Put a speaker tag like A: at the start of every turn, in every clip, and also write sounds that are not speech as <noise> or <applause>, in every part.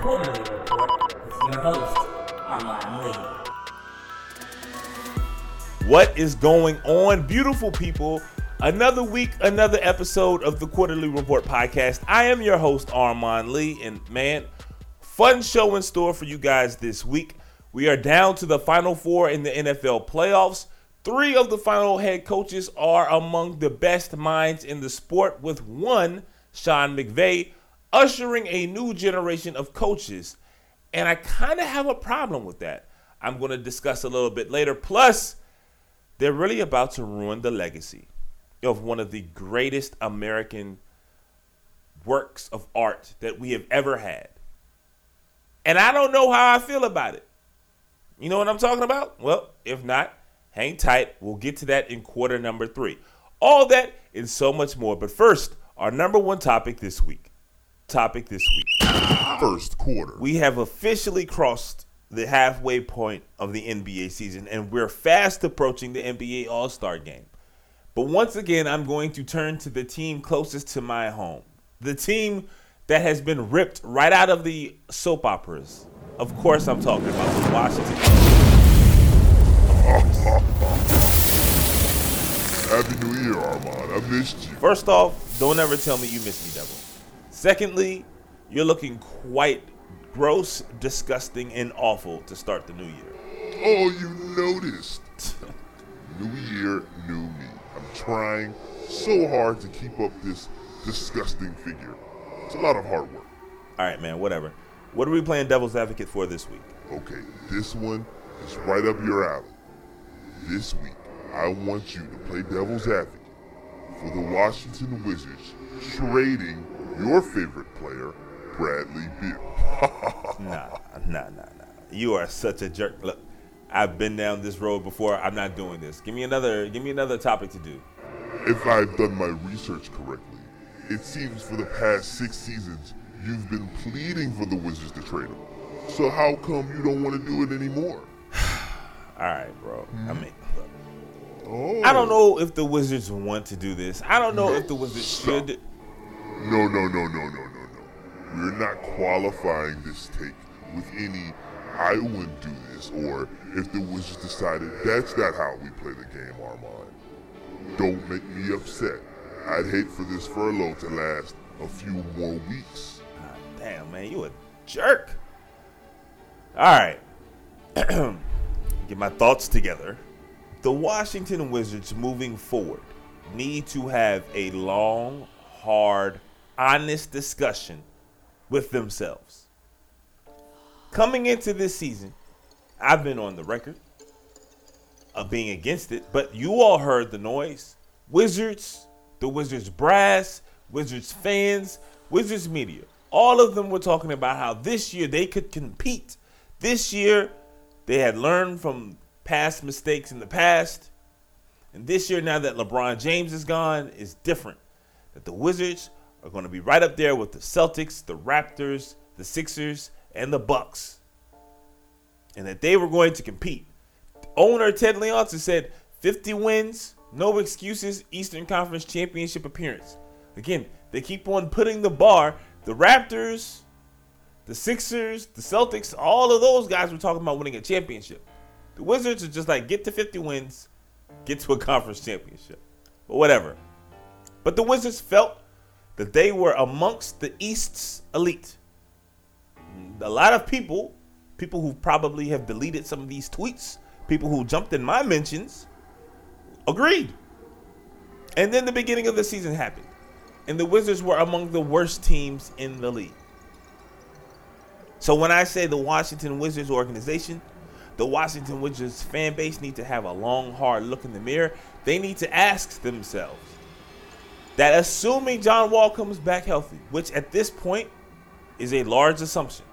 A: Quarter-Lee Report with your host, Lee.
B: What is going on, beautiful people? Another week, another episode of the Quarter-Lee Report podcast. I am your host, Armon Lee, and man, fun show in store for you guys this week. We are down to the final four in the NFL playoffs. Three of the final head coaches are among the best minds in the sport, with one, Sean McVay, ushering a new generation of coaches. And I kind of have a problem with that. I'm going to discuss a little bit later. Plus, they're really about to ruin the legacy of one of the greatest American works of art that we have ever had. And I don't know how I feel about it. You know what I'm talking about? Well, if not, hang tight. We'll get to that in quarter number three. All that and so much more. But first, our number one topic this week. Topic this week.
C: first quarter.
B: We have officially crossed the halfway point of the NBA season, and we're fast approaching the NBA All Star game. But once again, I'm going to turn to the team closest to my home. The team that has been ripped right out of the soap operas. Of course, I'm talking about the Washington.
C: Happy New Year, Armon. I missed you.
B: First off, don't ever tell me you miss me, Devil. Secondly, you're looking quite gross, disgusting, and awful to start the new year.
C: Oh, you noticed. <laughs> new year, new me. I'm trying so hard to keep up this disgusting figure. It's a lot of hard work.
B: All right, man, whatever. What are we playing devil's advocate for this week?
C: Okay, this one is right up your alley. This week, I want you to play devil's advocate for the Washington Wizards trading your favorite player, Bradley Beal. <laughs>
B: Nah, nah, nah, nah. You are such a jerk. Look, I've been down this road before. I'm not doing this. Give me another. Give me another topic to do.
C: If I've done my research correctly, it seems for the past six seasons you've been pleading for the Wizards to trade him. So how come you don't want to do it anymore? <sighs>
B: All right, bro. I hmm? mean, look,
C: Oh.
B: I don't know if the Wizards want to do this. I don't know
C: No,
B: if the Wizards
C: stop.
B: should.
C: No, no, no, no, no, no, no. We're not qualifying this take with any I wouldn't do this or if the Wizards decided that's not how we play the game, Armon. Don't make me upset. I'd hate for this furlough to last a few more weeks.
B: Ah, Damn, man, you a jerk. All right. <clears throat> Get my thoughts together. The Washington Wizards moving forward need to have a long, hard, honest discussion with themselves. Coming into this season, I've been on the record of being against it, but you all heard the noise. Wizards, the Wizards brass, Wizards fans, Wizards media, all of them were talking about how this year they could compete. This year they had learned from past mistakes in the past. And this year, now that LeBron James is gone, is different. That the Wizards are going to be right up there with the Celtics, the Raptors, the Sixers, and the Bucks. And that they were going to compete. Owner Ted Leonsis said 50 wins, no excuses, Eastern Conference Championship appearance. Again, they keep on putting the bar. The Raptors, the Sixers, the Celtics, all of those guys were talking about winning a championship. The Wizards are just like get to 50 wins, get to a conference championship. But whatever. But the Wizards felt that they were amongst the East's elite. A lot of people, people who probably have deleted some of these tweets, people who jumped in my mentions, agreed. And then the beginning of the season happened. And the Wizards were among the worst teams in the league. So when I say the Washington Wizards organization, the Washington Wizards fan base need to have a long, hard look in the mirror. They need to ask themselves that assuming John Wall comes back healthy, which at this point is a large assumption.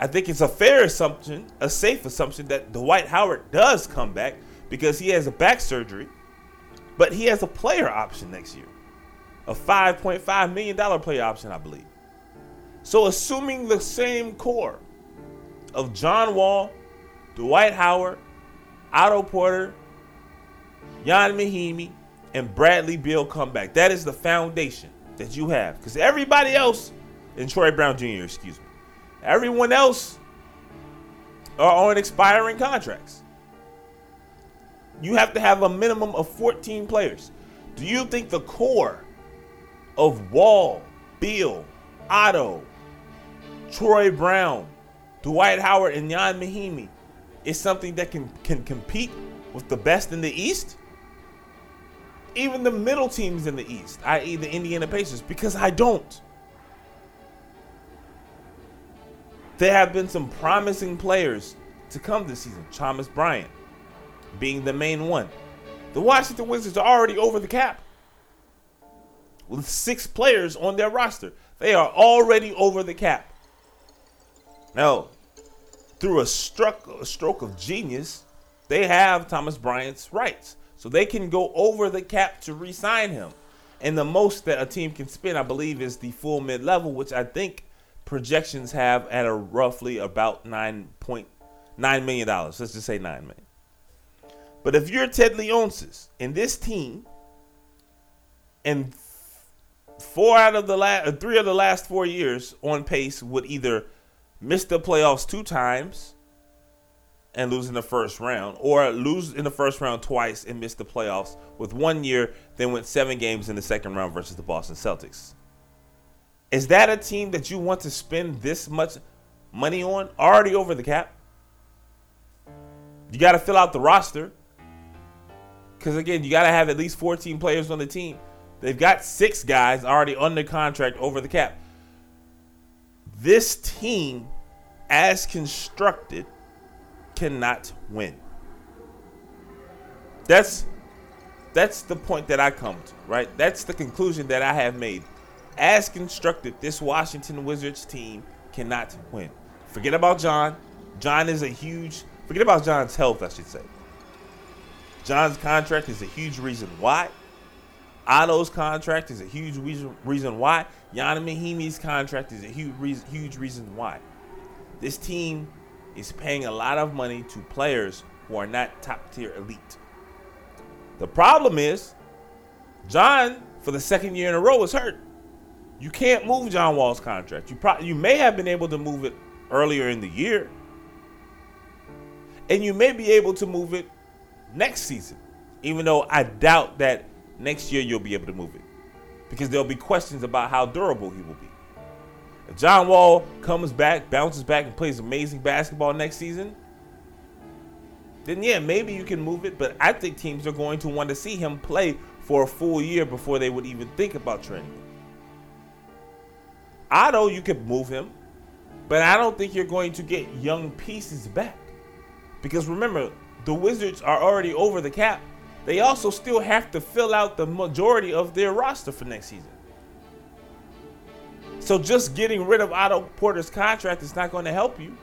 B: I think it's a fair assumption, a safe assumption that Dwight Howard does come back because he has a back surgery, but he has a player option next year. A $5.5 million player option, I believe. So, assuming the same core of John Wall, Dwight Howard, Otto Porter, Ian Mahinmi, and Bradley Beal come back. That is the foundation that you have. Because everybody else and Troy Brown Jr. Excuse me. Everyone else are on expiring contracts. You have to have a minimum of 14 players. Do you think the core of Wall, Beal, Otto, Troy Brown, Dwight Howard, and Ian Mahinmi is something that can, can compete with the best in the East? Even the middle teams in the East, i.e., the Indiana Pacers, because I don't. There have been some promising players to come this season. Thomas Bryant being the main one. The Washington Wizards are already over the cap with six players on their roster. They are already over the cap. Now, through a, a stroke of genius, they have Thomas Bryant's rights. So they can go over the cap to re sign him. And the most that a team can spend, I believe, is the full mid level, which I think projections have at a roughly about nine point nine million dollars. Let's just say nine million. But if you're Ted Leonsis and this team, and four out of the last, three of the last four years on pace would either miss the playoffs two times and lose in the first round, or lose in the first round twice and miss the playoffs with one year, then went seven games in the second round versus the Boston Celtics. Is that a team that you want to spend this much money on? Already over the cap? You got to fill out the roster. Because again, you got to have at least 14 players on the team. They've got six guys already under contract over the cap. This team, as constructed, cannot win. That's that's the point that I come to, right? That's the conclusion that I have made as constructed, this Washington Wizards team cannot win. Forget about John. John is a huge. Forget about John's health, I should say. John's contract is a huge reason why. Otto's contract is a huge reason, reason why. Ian Mahinmi's contract is a huge reason, huge reason why. This team is paying a lot of money to players who are not top tier elite. The problem is, John, for the second year in a row, is hurt. You can't move John Wall's contract. You probably you may have been able to move it earlier in the year. And you may be able to move it next season. Even though I doubt that next year you'll be able to move it. Because there'll be questions about how durable he will be. John Wall comes back, bounces back, and plays amazing basketball next season, then yeah, maybe you can move it. But I think teams are going to want to see him play for a full year before they would even think about trading him. Otto, you could move him, but I don't think you're going to get young pieces back. Because remember, the Wizards are already over the cap. They also still have to fill out the majority of their roster for next season. So just getting rid of Otto Porter's contract is not going to help you.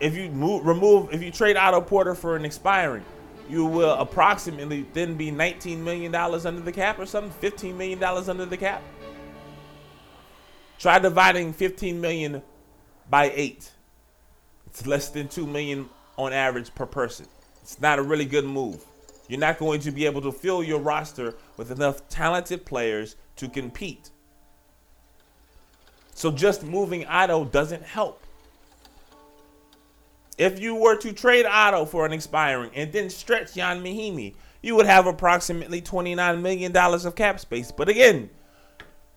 B: If you move, remove, if you trade Otto Porter for an expiring, you will approximately then be $19 million under the cap or something, $15 million under the cap. Try dividing 15 million by eight. It's less than 2 million on average per person. It's not a really good move. You're not going to be able to fill your roster with enough talented players to compete. So just moving Otto doesn't help. If you were to trade Otto for an expiring and then stretch Ian Mahinmi, you would have approximately $29 million of cap space. But again,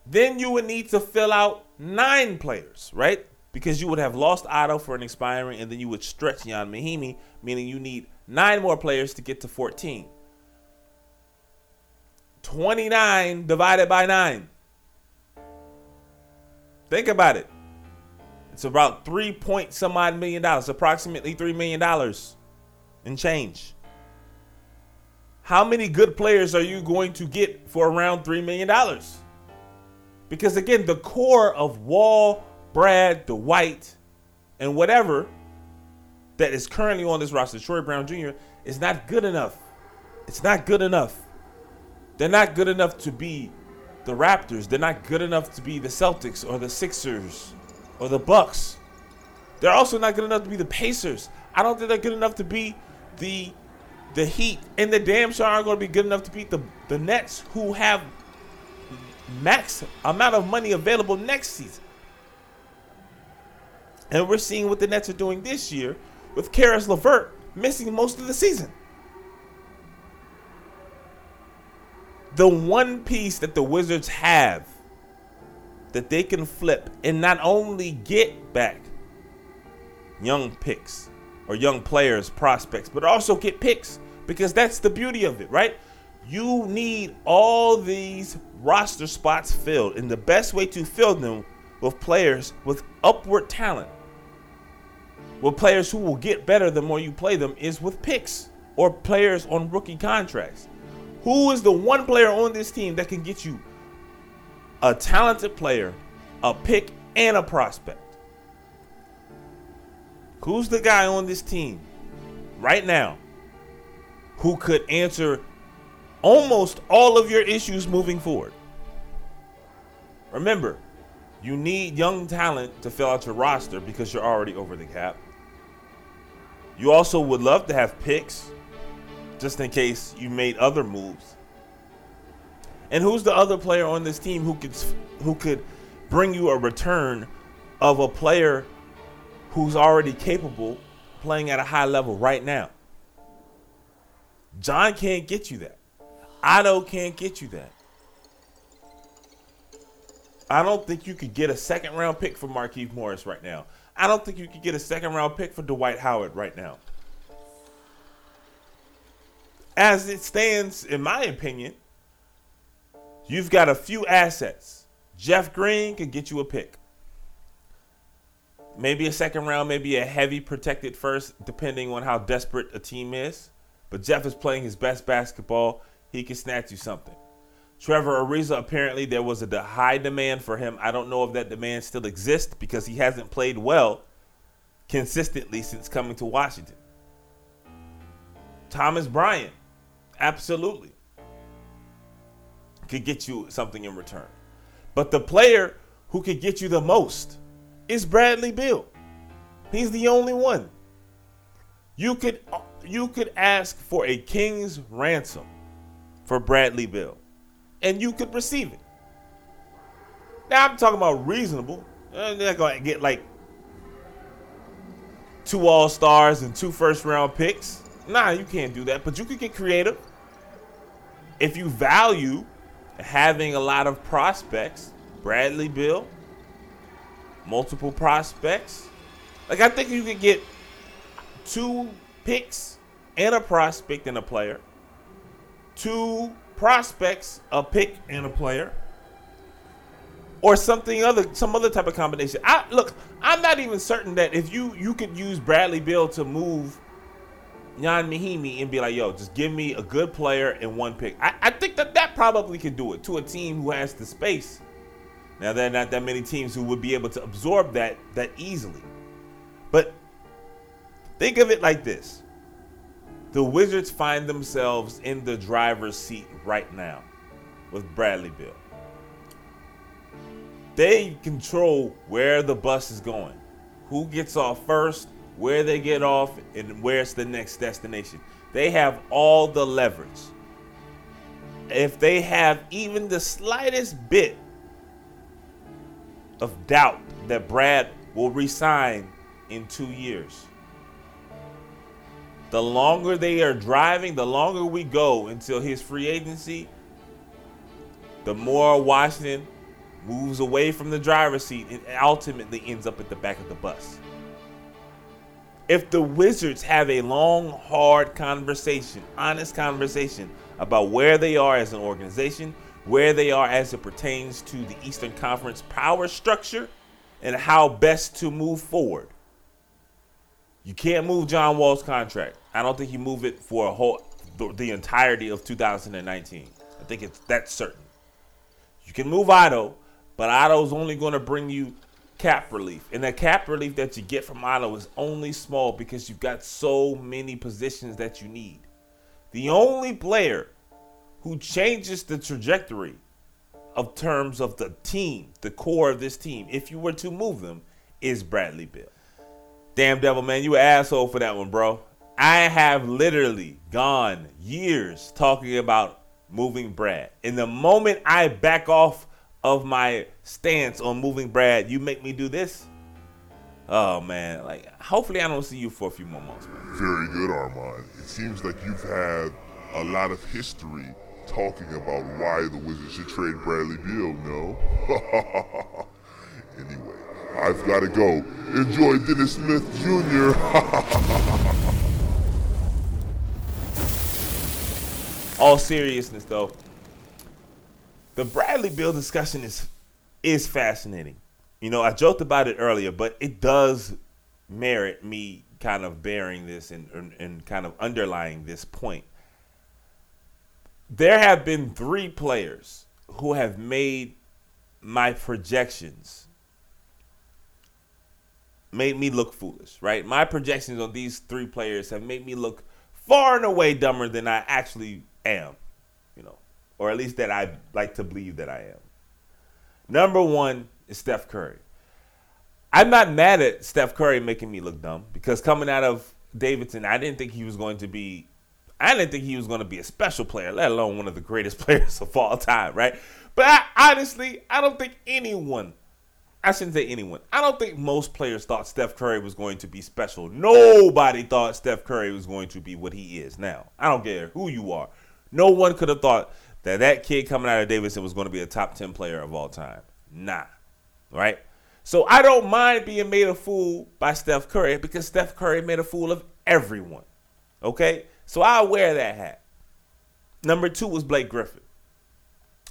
B: then you would need to fill out nine players, right? Because you would have lost Otto for an expiring and then you would stretch Ian Mahinmi, meaning you need nine more players to get to 14. 29 divided by 9. Think about it. It's about three point some odd million dollars, approximately three million dollars in change. How many good players are you going to get for around three million dollars? Because again, the core of Wall, Brad, Dwight, and whatever that is currently on this roster, Troy Brown Jr., is not good enough. It's not good enough. They're not good enough to be the Raptors. They're not good enough to be the Celtics or the Sixers or the Bucks. They're also not good enough to be the Pacers. I don't think they're good enough to be the the Heat, and the damn sure aren't going to be good enough to beat the the Nets, who have max amount of money available next season. And we're seeing what the Nets are doing this year with Caris LeVert missing most of the season. The one piece that the Wizards have that they can flip and not only get back young picks or young players, prospects, but also get picks because that's the beauty of it, right? You need all these roster spots filled, and the best way to fill them with players with upward talent, with players who will get better the more you play them, is with picks or players on rookie contracts. Who is the one player on this team that can get you a talented player, a pick, and a prospect? Who's the guy on this team right now who could answer almost all of your issues moving forward? Remember, you need young talent to fill out your roster because you're already over the cap. You also would love to have picks just in case you made other moves. And who's the other player on this team who could who could bring you a return of a player who's already capable playing at a high level right now? John can't get you that. Otto can't get you that. I don't think you could get a second round pick for Markieff Morris right now. I don't think you could get a second round pick for Dwight Howard right now. As it stands, in my opinion, you've got a few assets. Jeff Green could get you a pick. Maybe a second round, maybe a heavy protected first, depending on how desperate a team is. But Jeff is playing his best basketball. He can snatch you something. Trevor Ariza, apparently there was a high demand for him. I don't know if that demand still exists because he hasn't played well consistently since coming to Washington. Thomas Bryant, absolutely, could get you something in return. But the player who could get you the most is Bradley Beal. He's the only one. You could you could ask for a king's ransom for Bradley Beal and you could receive it. Now I'm talking about reasonable. Uh, they're not gonna get like two all stars and two first round picks. Nah, you can't do that. But you could get creative. If you value having a lot of prospects, Bradley Beal, multiple prospects. Like I think you could get two picks and a prospect and a player. Two prospects, a pick, and a player, or something other, some other type of combination. I look, I'm not even certain that if you you could use Bradley Beal to move Ian Mahinmi and be like, yo, just give me a good player and one pick. I, I think that that probably could do it to a team who has the space. Now there are not that many teams who would be able to absorb that that easily. But think of it like this the Wizards find themselves in the driver's seat right now with Bradley Beal. They control where the bus is going, who gets off first, where they get off, and where's the next destination. They have all the leverage. If they have even the slightest bit of doubt that Brad will resign in two years, the longer they are driving, the longer we go until his free agency, the more Washington moves away from the driver's seat and ultimately ends up at the back of the bus. If the Wizards have a long, hard conversation, honest conversation about where they are as an organization, where they are as it pertains to the Eastern Conference power structure, and how best to move forward, you can't move John Wall's contract. I don't think you move it for a whole the, the entirety of 2019. I think it's that's certain. You can move Otto, but Otto's only going to bring you cap relief. And that cap relief that you get from Otto is only small because you've got so many positions that you need. The only player who changes the trajectory of terms of the team, the core of this team, if you were to move them, is Bradley Beal. Damn devil, man, you an asshole for that one, bro. I have literally gone years talking about moving Brad. And the moment I back off of my stance on moving Brad, you make me do this. Oh man, like hopefully I don't see you for a few more months, man.
C: Very good, Armon. It seems like you've had a lot of history talking about why the Wizards should trade Bradley Beal, no? <laughs> anyway, I've got to go. Enjoy Dennis Smith Jr. <laughs>
B: All seriousness though, the Bradley Beal discussion is is fascinating. You know, I joked about it earlier, but it does merit me kind of bearing this and, and, and kind of underlying this point. There have been three players who have made my projections made me look foolish, right? My projections on these three players have made me look far and away dumber than I actually am, you know, or at least that I like to believe that I am. Number one is Steph Curry. I'm not mad at Steph Curry making me look dumb because coming out of Davidson, I didn't think he was going to be. I didn't think he was going to be a special player, let alone one of the greatest <laughs> players of all time, right? But I, honestly, I don't think anyone, I shouldn't say anyone, I don't think most players thought Steph Curry was going to be special. Nobody thought Steph Curry was going to be what he is now. I don't care who you are. No one could have thought that that kid coming out of Davidson was going to be a top 10 player of all time. Nah right? So I don't mind being made a fool by Steph Curry because Steph Curry made a fool of everyone. Okay? So I'll wear that hat. Number two was Blake Griffin.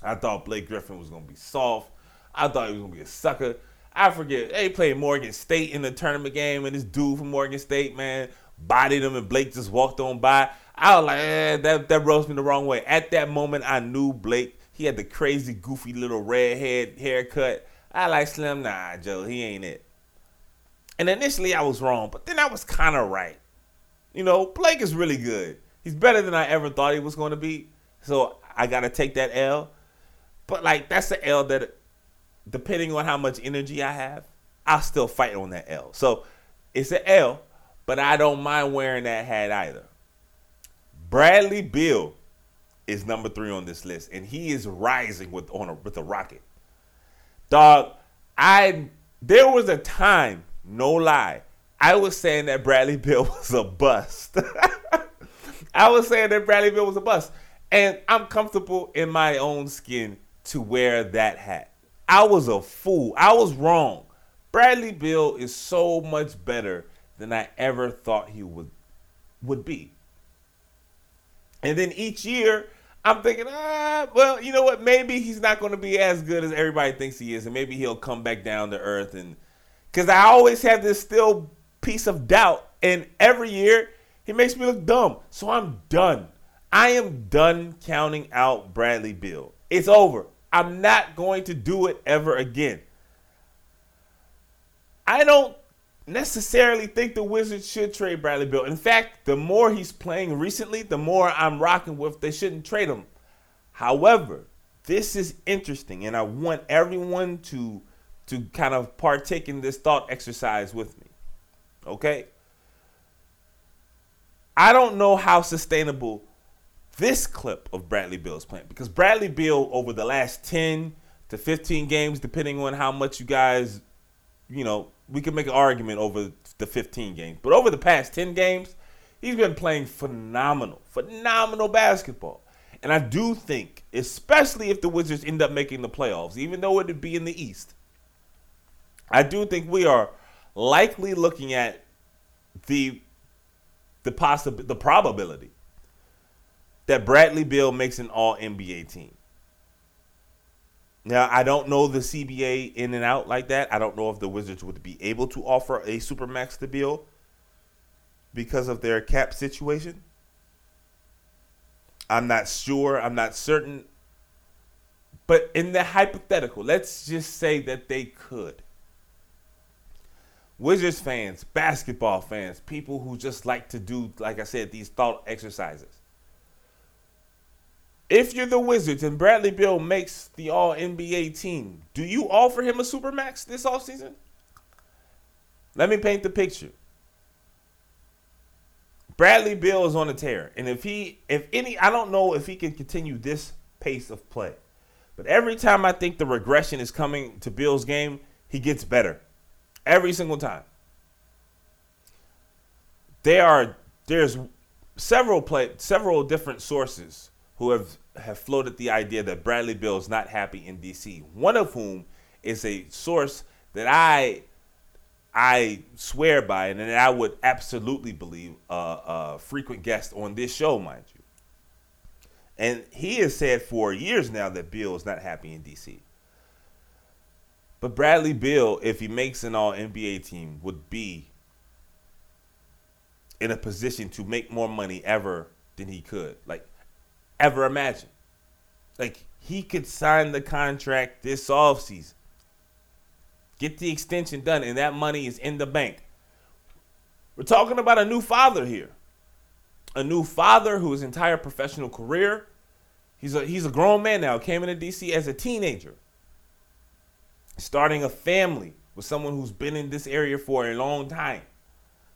B: I thought Blake Griffin was gonna be soft. I thought he was gonna be a sucker. I forget they played Morgan State in the tournament game, and this dude from Morgan State, man, bodied him, and Blake just walked on by. I was like, eh, that that rose me the wrong way. At that moment, I knew Blake. He had the crazy, goofy little redhead haircut. I like Slim. Nah, Joe, he ain't it. And initially I was wrong, but then I was kind of right. You know, Blake is really good. He's better than I ever thought he was going to be. So I got to take that L. But like that's the L that, depending on how much energy I have, I'll still fight on that L. So it's an L, but I don't mind wearing that hat either. Bradley Beal is number three on this list, and he is rising with on a, with a rocket. Dog, I there was a time, no lie, I was saying that Bradley <laughs> Beal was a bust. <laughs> I was saying that Bradley Beal was a bust. And I'm comfortable in my own skin to wear that hat. I was a fool. I was wrong. Bradley Beal is so much better than I ever thought he would would be. And then each year I'm thinking, ah, well, you know what? Maybe he's not going to be as good as everybody thinks he is, and maybe he'll come back down to earth. And because I always have this still piece of doubt, and every year he makes me look dumb. So I'm done. I am done counting out Bradley Beal. It's over. I'm not going to do it ever again. I don't necessarily think the Wizards should trade Bradley Beal. In fact, the more he's playing recently, the more I'm rocking with they shouldn't trade him. However, this is interesting, and I want everyone to to kind of partake in this thought exercise with me. Okay? I don't know how sustainable this clip of Bradley Beal's playing because Bradley Beal over the last 10 to 15 games, depending on how much you guys, you know, we can make an argument over the 15 games, but over the past 10 games, he's been playing phenomenal, phenomenal basketball. And I do think, especially if the Wizards end up making the playoffs, even though it'd be in the East, I do think we are likely looking at the the possible the probability that Bradley Beal makes an all NBA team. Now, I don't know the CBA in and out like that. I don't know if the Wizards would be able to offer a supermax to Beal because of their cap situation. I'm not sure. I'm not certain. But in the hypothetical, let's just say that they could. Wizards fans, basketball fans, people who just like to do, like I said, these thought exercises if you're the Wizards and Bradley Beal makes the All NBA team, do you offer him a supermax this offseason? Let me paint the picture. Bradley Beal is on a tear, and if he, if any, I don't know if he can continue this pace of play. But every time I think the regression is coming to Beal's game, he gets better. Every single time. There are there's several play several different sources who have have floated the idea that Bradley Beal is not happy in DC. One of whom is a source that I I swear by, and that I would absolutely believe a frequent guest on this show, mind you. And he has said for years now that Beal is not happy in DC. But Bradley Beal, if he makes an all NBA team, would be in a position to make more money ever than he could. Like, ever imagine. Like, he could sign the contract this offseason. Get the extension done, and that money is in the bank. We're talking about a new father here a new father whose entire professional career, he's a he's a grown man now, came into DC as a teenager. Starting a family with someone who's been in this area for a long time.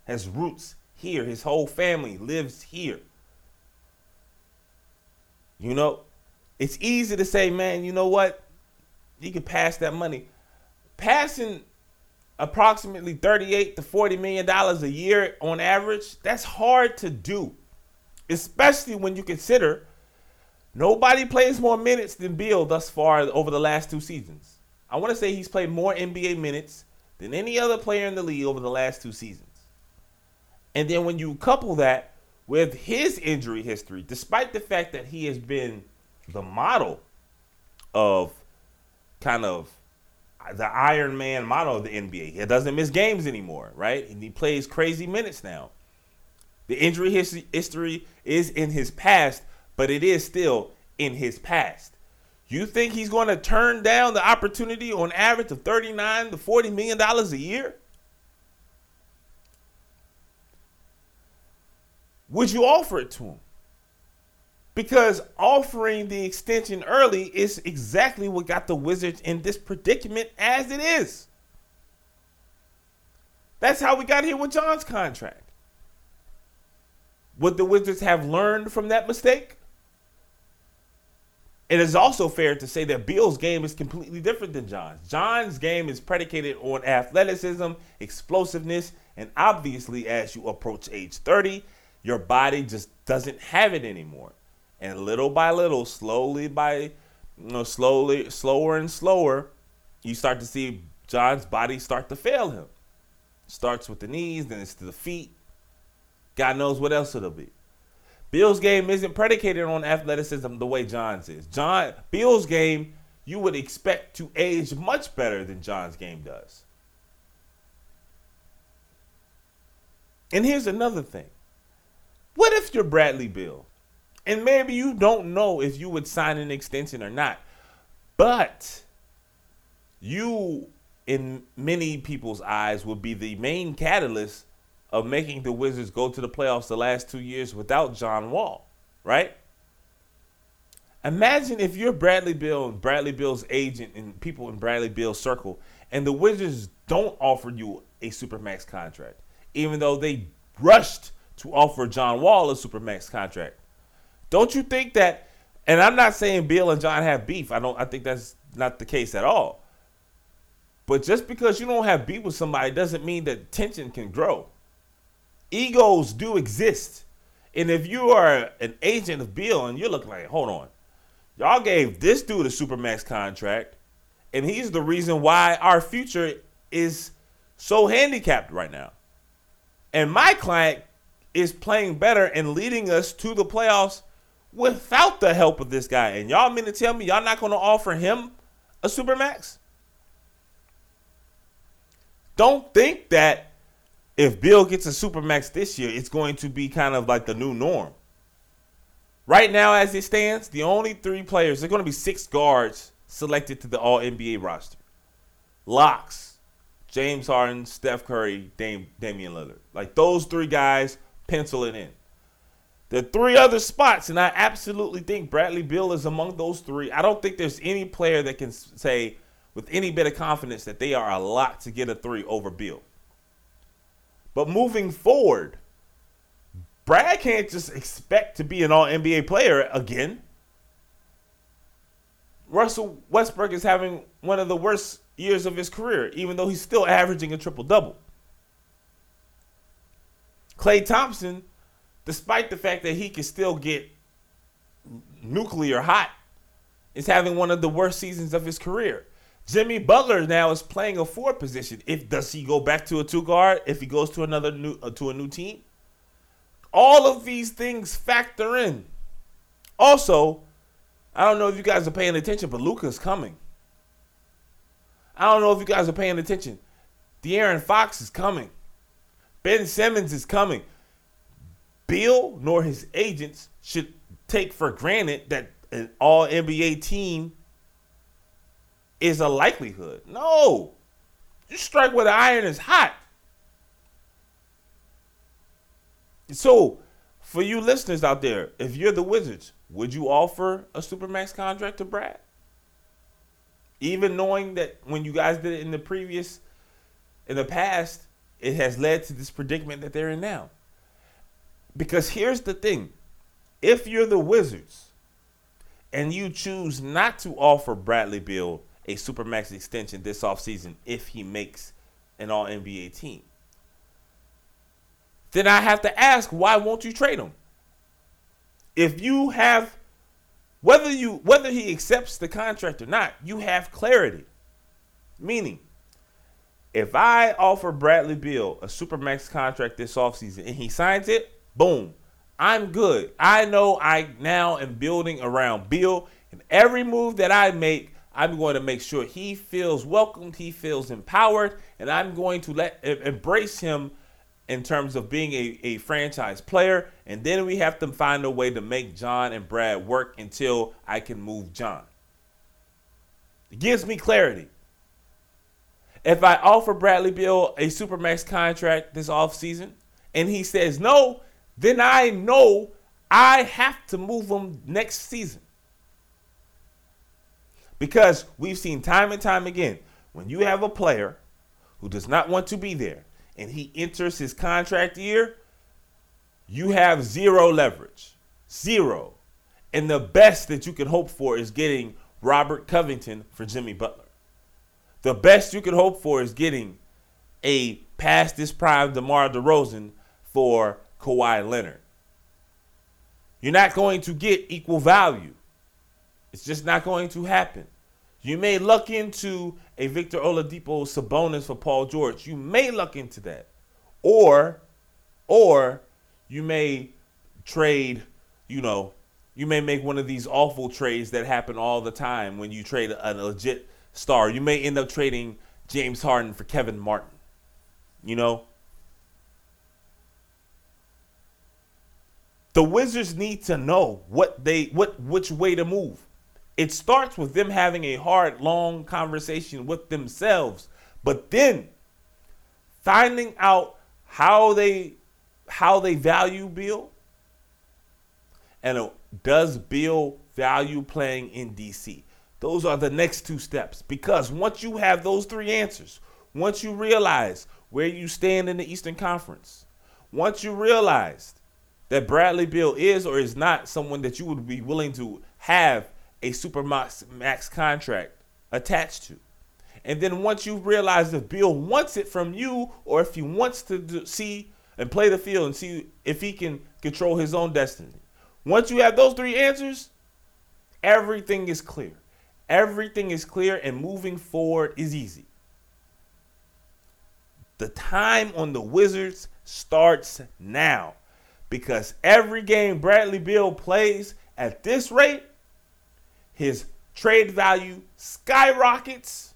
B: Has roots here. His whole family lives here. You know, it's easy to say, man, you know what? You can pass that money. Passing approximately 38 to 40 million dollars a year on average, that's hard to do especially when you consider nobody plays more minutes than Beal thus far over the last two seasons. I want to say he's played more NBA minutes than any other player in the league over the last two seasons. And then when you couple that with his injury history, despite the fact that he has been the model of kind of the Iron Man model of the NBA. He doesn't miss games anymore, right? And he plays crazy minutes now. The injury history is in his past, but it is still in his past. You think he's going to turn down the opportunity on average of 39 to 40 million dollars a year? Would you offer it to him? Because offering the extension early is exactly what got the Wizards in this predicament as it is. That's how we got here with John's contract. Would the Wizards have learned from that mistake? It is also fair to say that Beal's game is completely different than John's. John's game is predicated on athleticism, explosiveness, and obviously, as you approach age 30, your body just doesn't have it anymore. And little by little, slowly by you know, slowly, slower and slower, you start to see John's body start to fail him. Starts with the knees, then it's to the feet, God knows what else it'll be. Beal's game isn't predicated on athleticism the way John's is. John Beal's game you would expect to age much better than John's game does. And here's another thing. What if you're Bradley Beal? And maybe you don't know if you would sign an extension or not. But you, in many people's eyes, would be the main catalyst of making the Wizards go to the playoffs the last two years without John Wall, right? Imagine if you're Bradley Beal and Bradley Beal's agent and people in Bradley Beal's circle, and the Wizards don't offer you a supermax contract, even though they rushed to offer John Wall a supermax contract. Don't you think that? And I'm not saying Beal and John have beef. I don't. I think that's not the case at all. But just because you don't have beef with somebody doesn't mean that tension can grow egos do exist. And if you are an agent of Beal and you're looking like, hold on, y'all gave this dude a supermax contract, and he's the reason why our future is so handicapped right now. And my client is playing better and leading us to the playoffs without the help of this guy. And y'all mean to tell me y'all not going to offer him a supermax? Don't think that if Beal gets a supermax this year, it's going to be kind of like the new norm. Right now, as it stands, the only three players, there's going to be six guards selected to the All NBA roster. Locks, James Harden, Steph Curry, Dame, Damian Lillard. Like those three guys, pencil it in. The three other spots, and I absolutely think Bradley Beal is among those three. I don't think there's any player that can say with any bit of confidence that they are a lot to get a three over Beal. But moving forward, Brad can't just expect to be an all NBA player again. Russell Westbrook is having one of the worst years of his career, even though he's still averaging a triple double. Klay Thompson, despite the fact that he can still get nuclear hot, is having one of the worst seasons of his career. Jimmy Butler now is playing a four position. If does he go back to a two guard if he goes to another new uh, to a new team? All of these things factor in. Also, I don't know if you guys are paying attention, but Luka's coming. I don't know if you guys are paying attention. De'Aaron Fox is coming. Ben Simmons is coming. Beal nor his agents should take for granted that an all NBA team is a likelihood. No. You strike where the iron is hot. So, for you listeners out there, if you're the Wizards, would you offer a supermax contract to Brad? Even knowing that when you guys did it in the previous, in the past, it has led to this predicament that they're in now. Because here's the thing if you're the Wizards and you choose not to offer Bradley Beal a supermax extension this offseason if he makes an all NBA team, then I have to ask why won't you trade him? If you have whether you whether he accepts the contract or not, you have clarity. Meaning, if I offer Bradley Beal a supermax contract this offseason and he signs it, boom, I'm good. I know I now am building around Beal, and every move that I make, I'm going to make sure he feels welcomed, he feels empowered, and I'm going to let embrace him in terms of being a, a franchise player. And then we have to find a way to make John and Brad work until I can move John. It gives me clarity. If I offer Bradley Beal a supermax contract this offseason and he says no, then I know I have to move him next season. Because we've seen time and time again when you have a player who does not want to be there and he enters his contract year, you have zero leverage. Zero. And the best that you can hope for is getting Robert Covington for Jimmy Butler. The best you can hope for is getting a past this prime DeMar DeRozan for Kawhi Leonard. You're not going to get equal value. It's just not going to happen. You may luck into a Victor Oladipo Sabonis for Paul George. You may luck into that. Or or you may trade, you know, you may make one of these awful trades that happen all the time when you trade a legit star. You may end up trading James Harden for Kevin Martin. You know, the Wizards need to know what they what which way to move. It starts with them having a hard, long conversation with themselves, but then finding out how they how they value Beal and uh, does Beal value playing in DC. Those are the next two steps because once you have those three answers, once you realize where you stand in the Eastern Conference, once you realize that Bradley Beal is or is not someone that you would be willing to have a super max, max contract attached to. And then once you realize if Beal wants it from you or if he wants to do, see and play the field and see if he can control his own destiny. Once you have those three answers, everything is clear. Everything is clear and moving forward is easy. The time on the Wizards starts now because every game Bradley Beal plays at this rate his trade value skyrockets.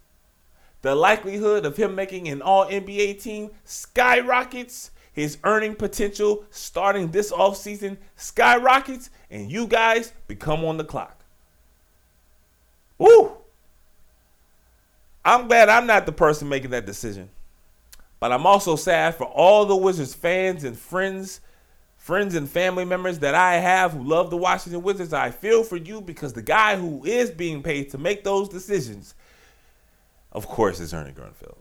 B: The likelihood of him making an all NBA team skyrockets. His earning potential starting this offseason skyrockets. And you guys become on the clock. Woo! I'm glad I'm not the person making that decision. But I'm also sad for all the Wizards fans and friends friends and family members that I have who love the Washington Wizards, I feel for you because the guy who is being paid to make those decisions, of course, is Ernie Grunfeld.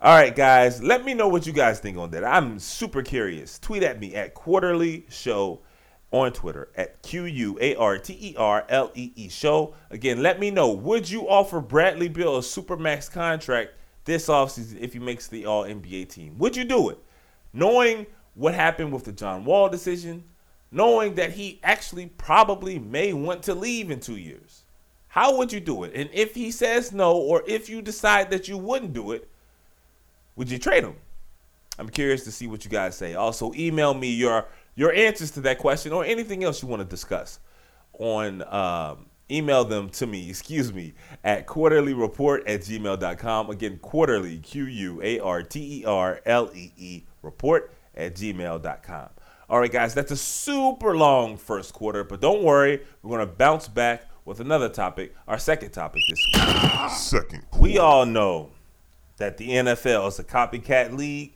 B: All right, guys, let me know what you guys think on that. I'm super curious. Tweet at me at Quarterly Show on Twitter at Q U A R T E R L E E show. Again, let me know would you offer Bradley Beal a supermax contract this offseason if he makes the All NBA team? Would you do it? Knowing what happened with the John Wall decision, knowing that he actually probably may want to leave in two years. How would you do it? And if he says no, or if you decide that you wouldn't do it, would you trade him? I'm curious to see what you guys say. Also, email me your your answers to that question or anything else you want to discuss on um, email them to me, excuse me, at quarterleereport at gmail.com. Again, quarterly, Q U A R T E R L E E, report at gmail.com. All right, guys, that's a super long first quarter, but don't worry, we're going to bounce back with another topic, our second topic this week.
C: Second.
B: We all know that the NFL is a copycat league,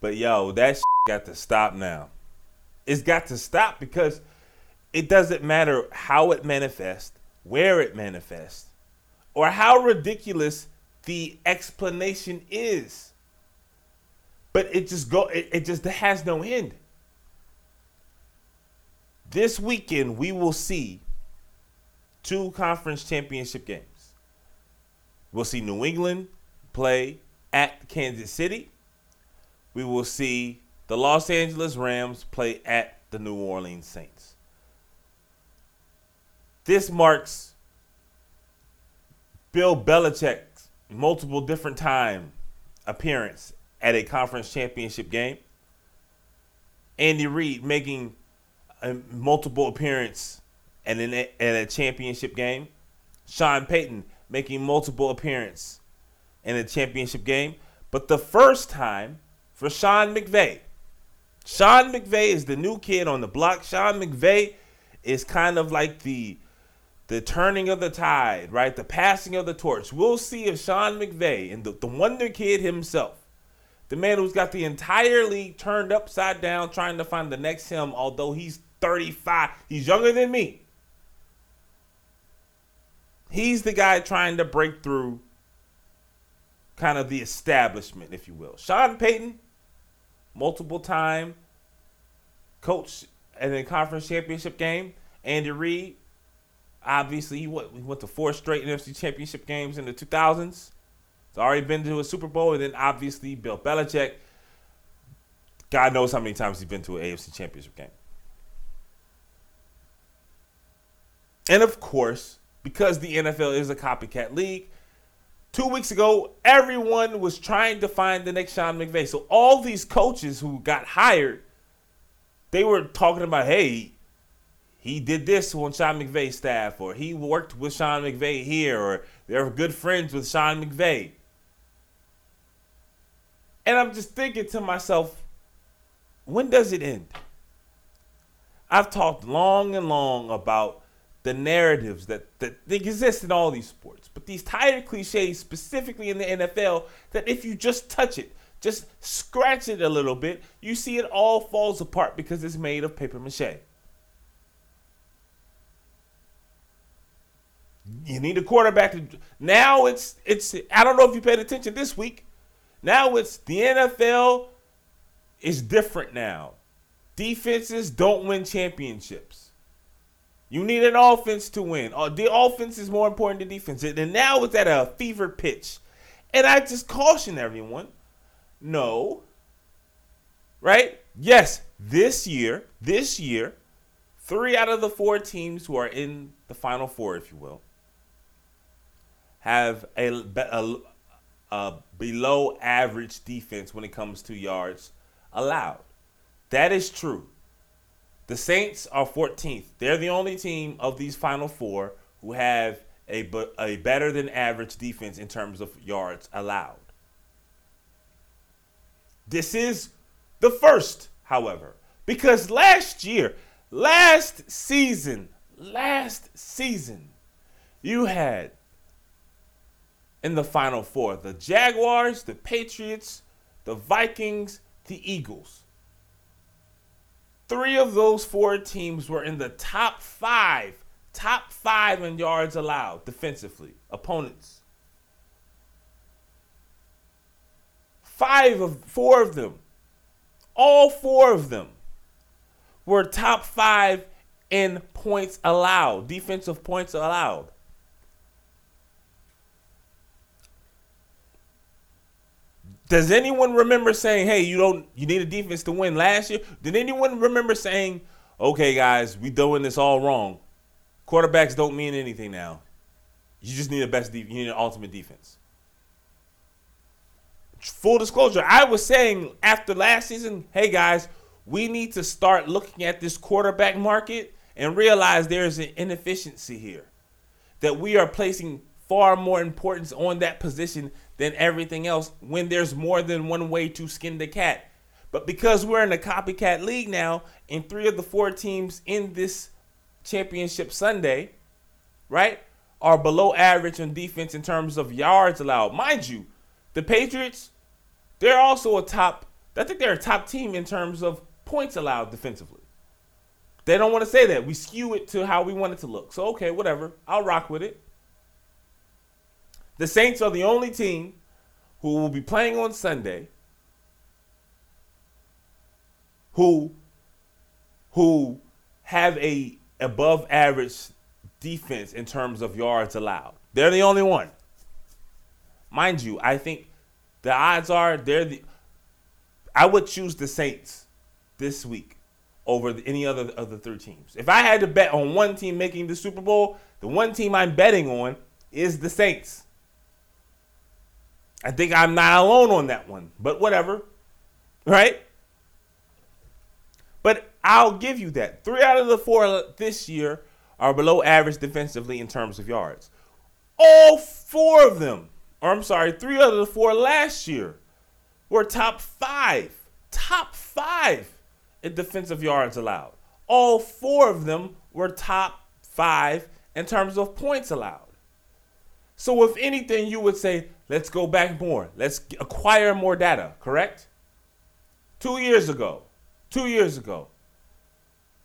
B: but yo, that <laughs> shit got to stop now. It's got to stop because it doesn't matter how it manifests, where it manifests, or how ridiculous the explanation is. But it just go it, it just has no end. This weekend we will see two conference championship games. We'll see New England play at Kansas City. We will see the Los Angeles Rams play at the New Orleans Saints. This marks Bill Belichick's multiple different time appearance at a conference championship game. Andy Reid making a multiple appearance at, an, at a championship game. Sean Payton making multiple appearance in a championship game. But the first time for Sean McVay. Sean McVay is the new kid on the block. Sean McVay is kind of like the the turning of the tide, right? The passing of the torch. We'll see if Sean McVay and the, the wonder kid himself, the man who's got the entire league turned upside down trying to find the next him, although he's 35, he's younger than me. He's the guy trying to break through kind of the establishment, if you will. Sean Payton, multiple time coach in a conference championship game. Andy Reid, obviously, he went, he went to four straight NFC championship games in the 2000s. He's already been to a Super Bowl. And then, obviously, Bill Belichick. God knows how many times he's been to an AFC championship game. And of course, because the NFL is a copycat league, two weeks ago, everyone was trying to find the next Sean McVay. So all these coaches who got hired, they were talking about, hey, he did this on Sean McVay's staff, or he worked with Sean McVay here, or they're good friends with Sean McVay. And I'm just thinking to myself, when does it end? I've talked long and long about the narratives that, that exist in all these sports. But these tired cliches, specifically in the NFL, that if you just touch it, just scratch it a little bit, you see it all falls apart because it's made of paper mache. You need a quarterback to now it's it's I don't know if you paid attention this week. Now it's the NFL is different now. Defenses don't win championships. You need an offense to win. Uh, the offense is more important than defense. And now it's at a fever pitch. And I just caution everyone no. Right? Yes, this year, this year, three out of the four teams who are in the final four, if you will, have a, a, a below average defense when it comes to yards allowed. That is true. The Saints are 14th. They're the only team of these final four who have a, a better than average defense in terms of yards allowed. This is the first, however, because last year, last season, last season, you had in the final four the Jaguars, the Patriots, the Vikings, the Eagles. Three of those four teams were in the top five, top five in yards allowed defensively, opponents. Five of four of them, all four of them were top five in points allowed, defensive points allowed. Does anyone remember saying, "Hey, you don't you need a defense to win last year?" Did anyone remember saying, "Okay, guys, we doing this all wrong. Quarterbacks don't mean anything now. You just need a best de- you need an ultimate defense." Full disclosure, I was saying after last season, "Hey guys, we need to start looking at this quarterback market and realize there's an inefficiency here. That we are placing far more importance on that position than everything else when there's more than one way to skin the cat. But because we're in a copycat league now, and three of the four teams in this championship Sunday, right, are below average on defense in terms of yards allowed. Mind you, the Patriots, they're also a top, I think they're a top team in terms of points allowed defensively. They don't want to say that. We skew it to how we want it to look. So, okay, whatever. I'll rock with it. The Saints are the only team who will be playing on Sunday who who have a above average defense in terms of yards allowed. They're the only one. Mind you, I think the odds are they're the I would choose the Saints this week over any other of the three teams. If I had to bet on one team making the Super Bowl, the one team I'm betting on is the Saints. I think I'm not alone on that one, but whatever. Right? But I'll give you that. Three out of the four this year are below average defensively in terms of yards. All four of them, or I'm sorry, three out of the four last year were top five. Top five in defensive yards allowed. All four of them were top five in terms of points allowed. So, if anything, you would say, let's go back more. Let's acquire more data, correct? Two years ago, two years ago,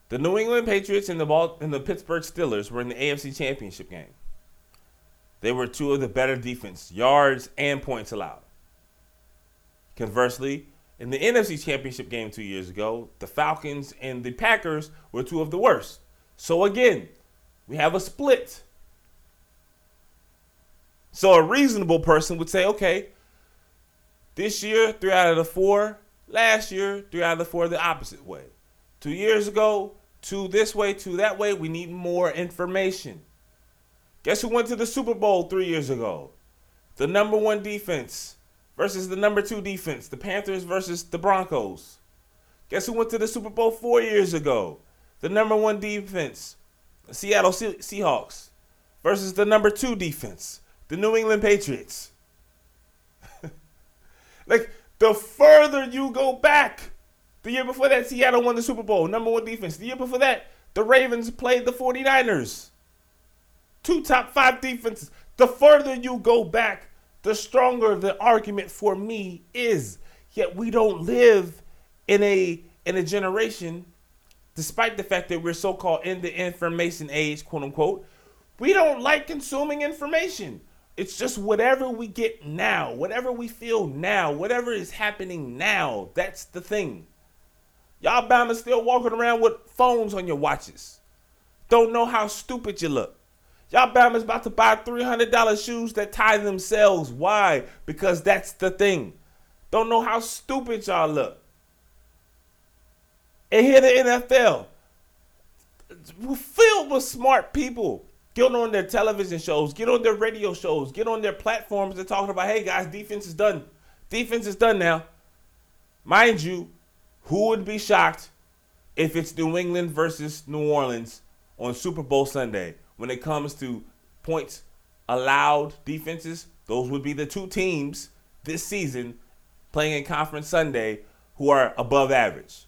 B: the New England Patriots and the, Ball, and the Pittsburgh Steelers were in the AFC Championship game. They were two of the better defense, yards and points allowed. Conversely, in the NFC Championship game two years ago, the Falcons and the Packers were two of the worst. So again, we have a split. So a reasonable person would say, okay, this year, three out of the four. Last year, three out of the four the opposite way. Two years ago, two this way, two that way. We need more information. Guess who went to the Super Bowl three years ago? The number one defense versus the number two defense, the Panthers versus the Broncos. Guess who went to the Super Bowl four years ago? The number one defense, the Seattle Seahawks, versus the number two defense, the New England Patriots. <laughs> like the further you go back, the year before that, Seattle won the Super Bowl, number one defense. The year before that, the Ravens played the 49ers. Two top five defenses. The further you go back, the stronger the argument for me is. Yet we don't live in a in a generation, despite the fact that we're so-called in the information age, quote unquote, we don't like consuming information. It's just whatever we get now, whatever we feel now, whatever is happening now. That's the thing. Y'all Bama still walking around with phones on your watches. Don't know how stupid you look. Y'all Bama's about to buy $300 shoes that tie themselves. Why? Because that's the thing. Don't know how stupid y'all look. And here the NFL, filled with smart people. Get on their television shows, get on their radio shows, get on their platforms and talking about, hey guys, defense is done. Defense is done now. Mind you, who would be shocked if it's New England versus New Orleans on Super Bowl Sunday? when it comes to points allowed defenses, those would be the two teams this season playing in Conference Sunday who are above average.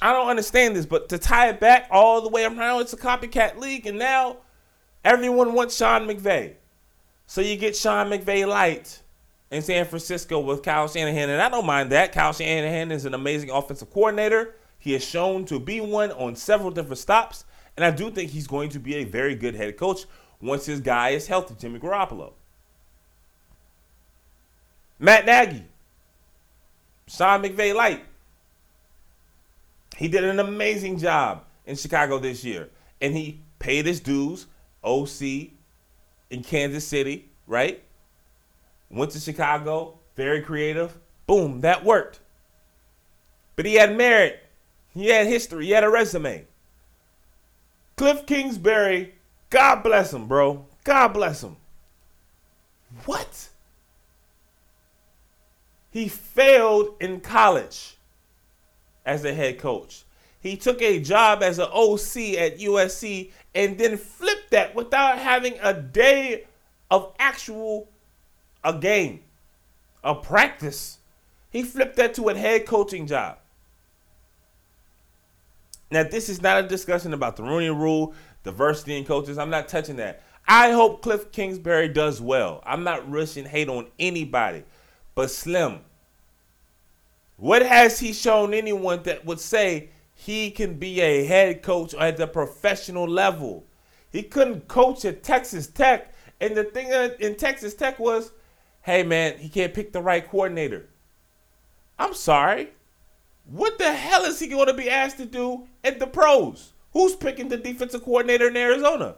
B: I don't understand this, but to tie it back all the way around, it's a copycat league, and now everyone wants Sean McVay. So you get Sean McVay light in San Francisco with Kyle Shanahan, and I don't mind that. Kyle Shanahan is an amazing offensive coordinator. He has shown to be one on several different stops, and I do think he's going to be a very good head coach once his guy is healthy, Jimmy Garoppolo. Matt Nagy. Sean McVay light. He did an amazing job in Chicago this year. And he paid his dues, OC in Kansas City, right? Went to Chicago, very creative. Boom, that worked. But he had merit. He had history. He had a resume. Cliff Kingsbury, God bless him, bro. God bless him. What? He failed in college as a head coach. He took a job as an OC at USC and then flipped that without having a day of actual a game, a practice. He flipped that to a head coaching job. Now, this is not a discussion about the Rooney Rule, diversity in coaches. I'm not touching that. I hope Cliff Kingsbury does well. I'm not rushing hate on anybody. But Slim, what has he shown anyone that would say he can be a head coach at the professional level? He couldn't coach at Texas Tech. And the thing uh, in Texas Tech was, hey man, he can't pick the right coordinator. I'm sorry. What the hell is he going to be asked to do at the pros? Who's picking the defensive coordinator in Arizona?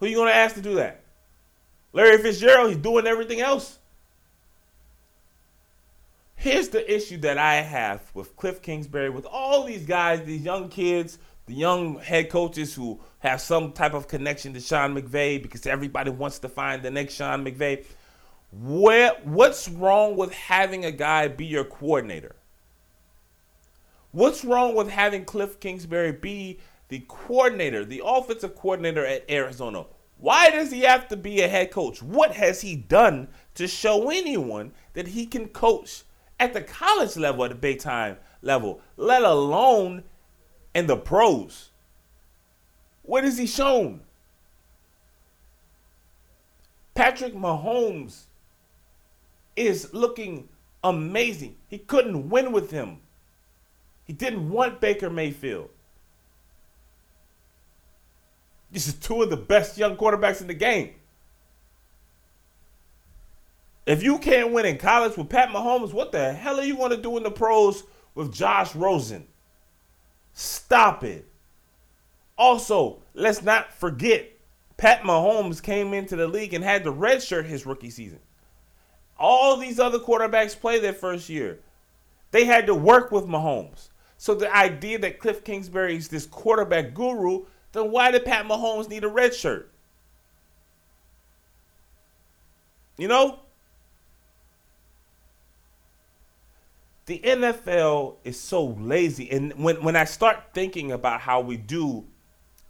B: Who are you going to ask to do that? Larry Fitzgerald, he's doing everything else. Here's the issue that I have with Cliff Kingsbury, with all these guys, these young kids, the young head coaches who have some type of connection to Sean McVay because everybody wants to find the next Sean McVay. Where what's wrong with having a guy be your coordinator? What's wrong with having Cliff Kingsbury be the coordinator, the offensive coordinator at Arizona. Why does he have to be a head coach? What has he done to show anyone that he can coach at the college level, at the big time level, let alone in the pros? What has he shown? Patrick Mahomes is looking amazing. He couldn't win with him. He didn't want Baker Mayfield. This is two of the best young quarterbacks in the game. If you can't win in college with Pat Mahomes, what the hell are you going to do in the pros with Josh Rosen? Stop it. Also, let's not forget Pat Mahomes came into the league and had to redshirt his rookie season. All these other quarterbacks play their first year. They had to work with Mahomes. So the idea that Cliff Kingsbury is this quarterback guru then why did Pat Mahomes need a red shirt? You know? The NFL is so lazy. And when, when I start thinking about how we do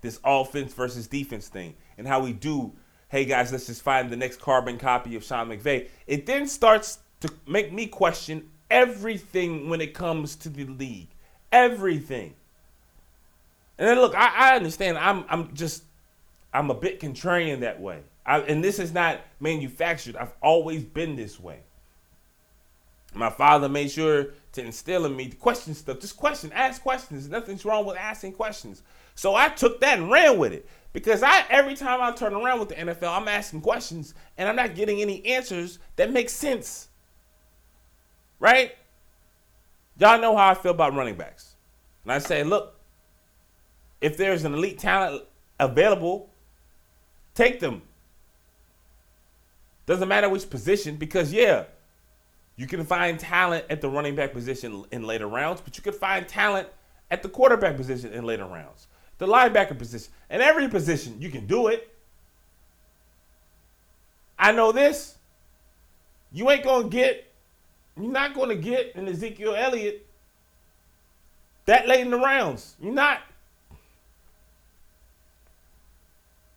B: this offense versus defense thing and how we do, hey guys, let's just find the next carbon copy of Sean McVay, it then starts to make me question everything when it comes to the league. Everything. And then look, I, I understand. I'm I'm just I'm a bit contrarian that way. I, and this is not manufactured. I've always been this way. My father made sure to instill in me to question stuff. Just question, ask questions. Nothing's wrong with asking questions. So I took that and ran with it. Because I every time I turn around with the NFL, I'm asking questions and I'm not getting any answers that make sense. Right? Y'all know how I feel about running backs. And I say, look, if there's an elite talent available, take them. Doesn't matter which position, because yeah, you can find talent at the running back position in later rounds, but you can find talent at the quarterback position in later rounds, the linebacker position, and every position you can do it. I know this. You ain't gonna get, you're not gonna get an Ezekiel Elliott that late in the rounds. You're not.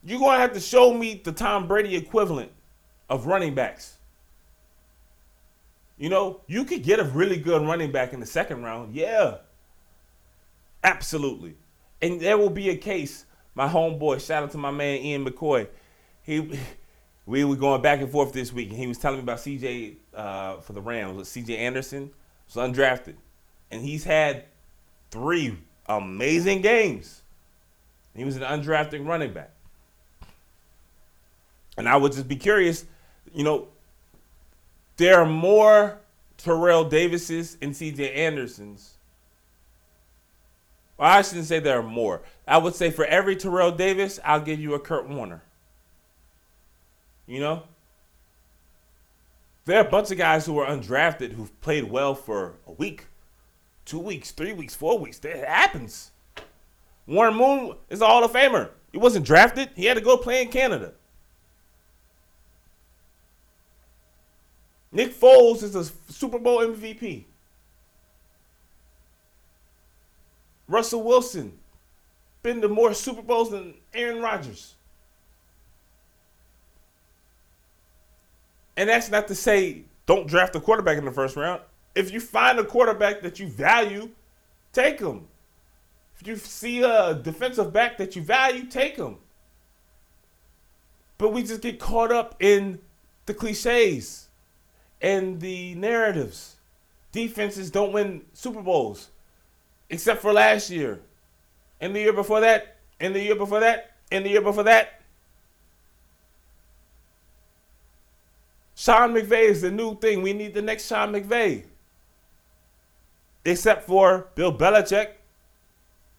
B: You're to have to show me the Tom Brady equivalent of running backs. You know, you could get a really good running back in the second round. Yeah. Absolutely. And there will be a case. My homeboy, shout out to my man Ian McCoy. He <laughs> we were going back and forth this week, and he was telling me about CJ uh, for the Rams. CJ Anderson was undrafted, and he's had three amazing games. He was an undrafted running back. And I would just be curious, you know, there are more Terrell Davises and CJ Andersons. Well, I shouldn't say there are more. I would say for every Terrell Davis, I'll give you a Kurt Warner. You know? There are a bunch of guys who are undrafted who've played well for a week, two weeks, three weeks, four weeks. That happens. Warren Moon is a Hall of Famer. He wasn't drafted. He had to go play in Canada. Nick Foles is a Super Bowl MVP. Russell Wilson been to more Super Bowls than Aaron Rodgers. And that's not to say don't draft a quarterback in the first round. If you find a quarterback that you value, take him. If you see a defensive back that you value, take him. But we just get caught up in the cliches and the narratives. Defenses don't win Super Bowls, except for last year, and the year before that, and the year before that, and the year before that. Sean McVay is the new thing. We need the next Sean McVay. Except for Bill Belichick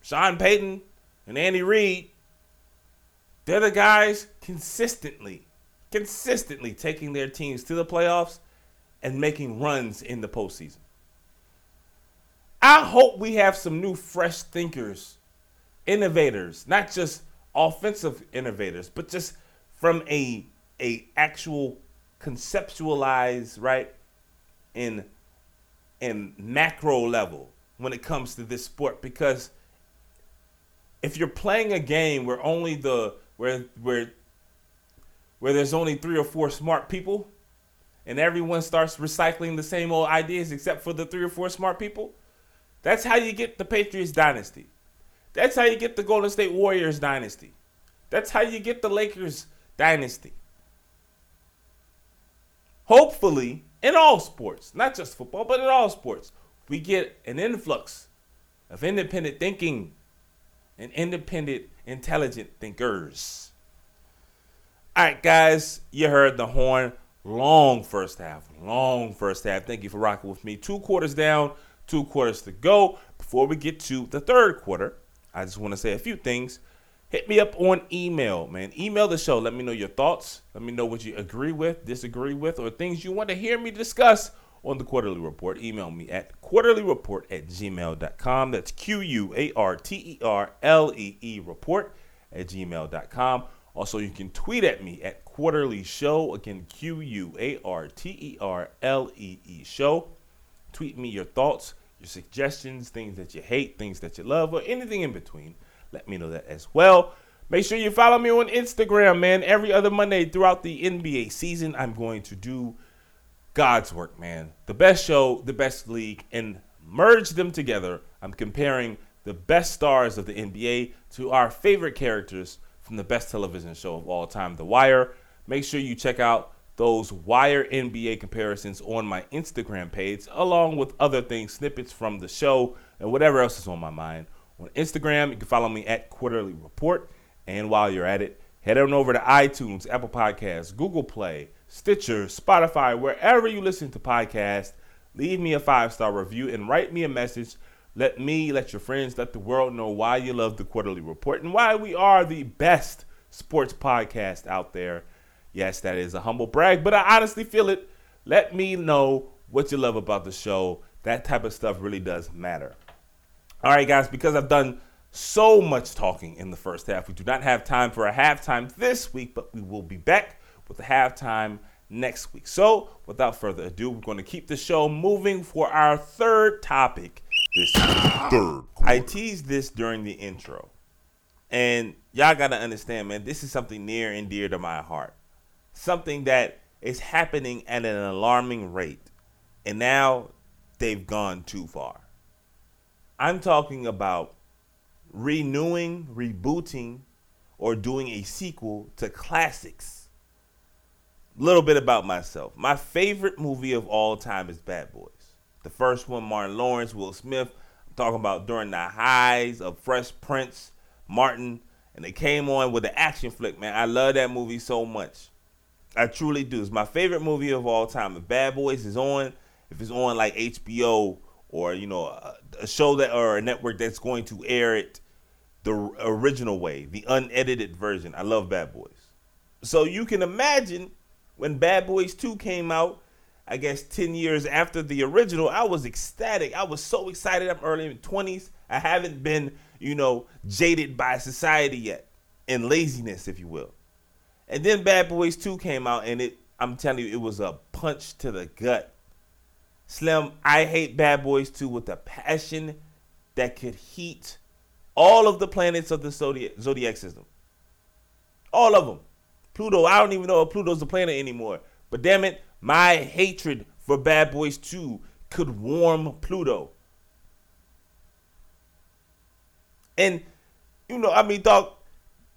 B: Sean Payton and Andy Reid, they're the guys consistently, consistently taking their teams to the playoffs and making runs in the postseason. I hope we have some new, fresh thinkers, innovators, not just offensive innovators, but just from a a actual conceptualized right in in macro level when it comes to this sport because if you're playing a game where only the where where where there's only three or four smart people and everyone starts recycling the same old ideas except for the three or four smart people that's how you get the patriots dynasty that's how you get the golden state warriors dynasty that's how you get the lakers dynasty hopefully in all sports not just football but in all sports we get an influx of independent thinking and independent, intelligent thinkers. All right, guys, you heard the horn. Long first half, long first half. Thank you for rocking with me. Two quarters down, two quarters to go. Before we get to the third quarter, I just want to say a few things. Hit me up on email, man. Email the show. Let me know your thoughts. Let me know what you agree with, disagree with, or things you want to hear me discuss on the Quarter-Lee Report. Email me at quarterleereport at gmail.com. That's Q U A R T E R L E E report at gmail.com. Also, you can tweet at me at quarterly show. Again, Q U A R T E R L E E show. Tweet me your thoughts, your suggestions, things that you hate, things that you love, or anything in between. Let me know that as well. Make sure you follow me on Instagram, man. Every other Monday throughout the NBA season, I'm going to do God's work, man. The best show, the best league, and merge them together. I'm comparing the best stars of the NBA to our favorite characters from the best television show of all time, The Wire. Make sure you check out those Wire NBA comparisons on my Instagram page, along with other things, snippets from the show, and whatever else is on my mind. On Instagram, you can follow me at Quarter-Lee Report. And while you're at it, head on over to iTunes, Apple Podcasts, Google Play, Stitcher, Spotify, wherever you listen to podcasts. Leave me a five star review and write me a message. Let me, let your friends, let the world know why you love the Quarter-Lee Report and why we are the best sports podcast out there. Yes, that is a humble brag, but I honestly feel it. Let me know what you love about the show. That type of stuff really does matter. All right, guys, because I've done so much talking in the first half, we do not have time for a halftime this week, but we will be back with the halftime next week. So, without further ado, we're going to keep the show moving for our third topic this
C: Third.
B: I teased this during the intro. And y'all got to understand, man, this is something near and dear to my heart. Something that is happening at an alarming rate. And now they've gone too far. I'm talking about renewing, rebooting, or doing a sequel to classics A little bit about myself. My favorite movie of all time is Bad Boys. The first one, Martin Lawrence, Will Smith. I'm talking about during the highs of Fresh Prince, Martin, and they came on with the action flick, man. I love that movie so much. I truly do. It's my favorite movie of all time. If Bad Boys is on if it's on like HBO or you know a, show that or a network that's going to air it the original way, the unedited version. I love Bad Boys. So you can imagine when Bad Boys 2 came out, I guess 10 years after the original, I was ecstatic. I was so excited. I'm early in 20s. I haven't been, you know, jaded by society yet and laziness, if you will. And then Bad Boys 2 came out and it I'm telling you it was a punch to the gut. Slim, I hate Bad Boys 2 with a passion that could heat all of the planets of the zodiac, zodiac system. All of them. Pluto, I don't even know if Pluto's a planet anymore. But damn it, my hatred for Bad Boys 2 could warm Pluto. And you know, I mean, dog,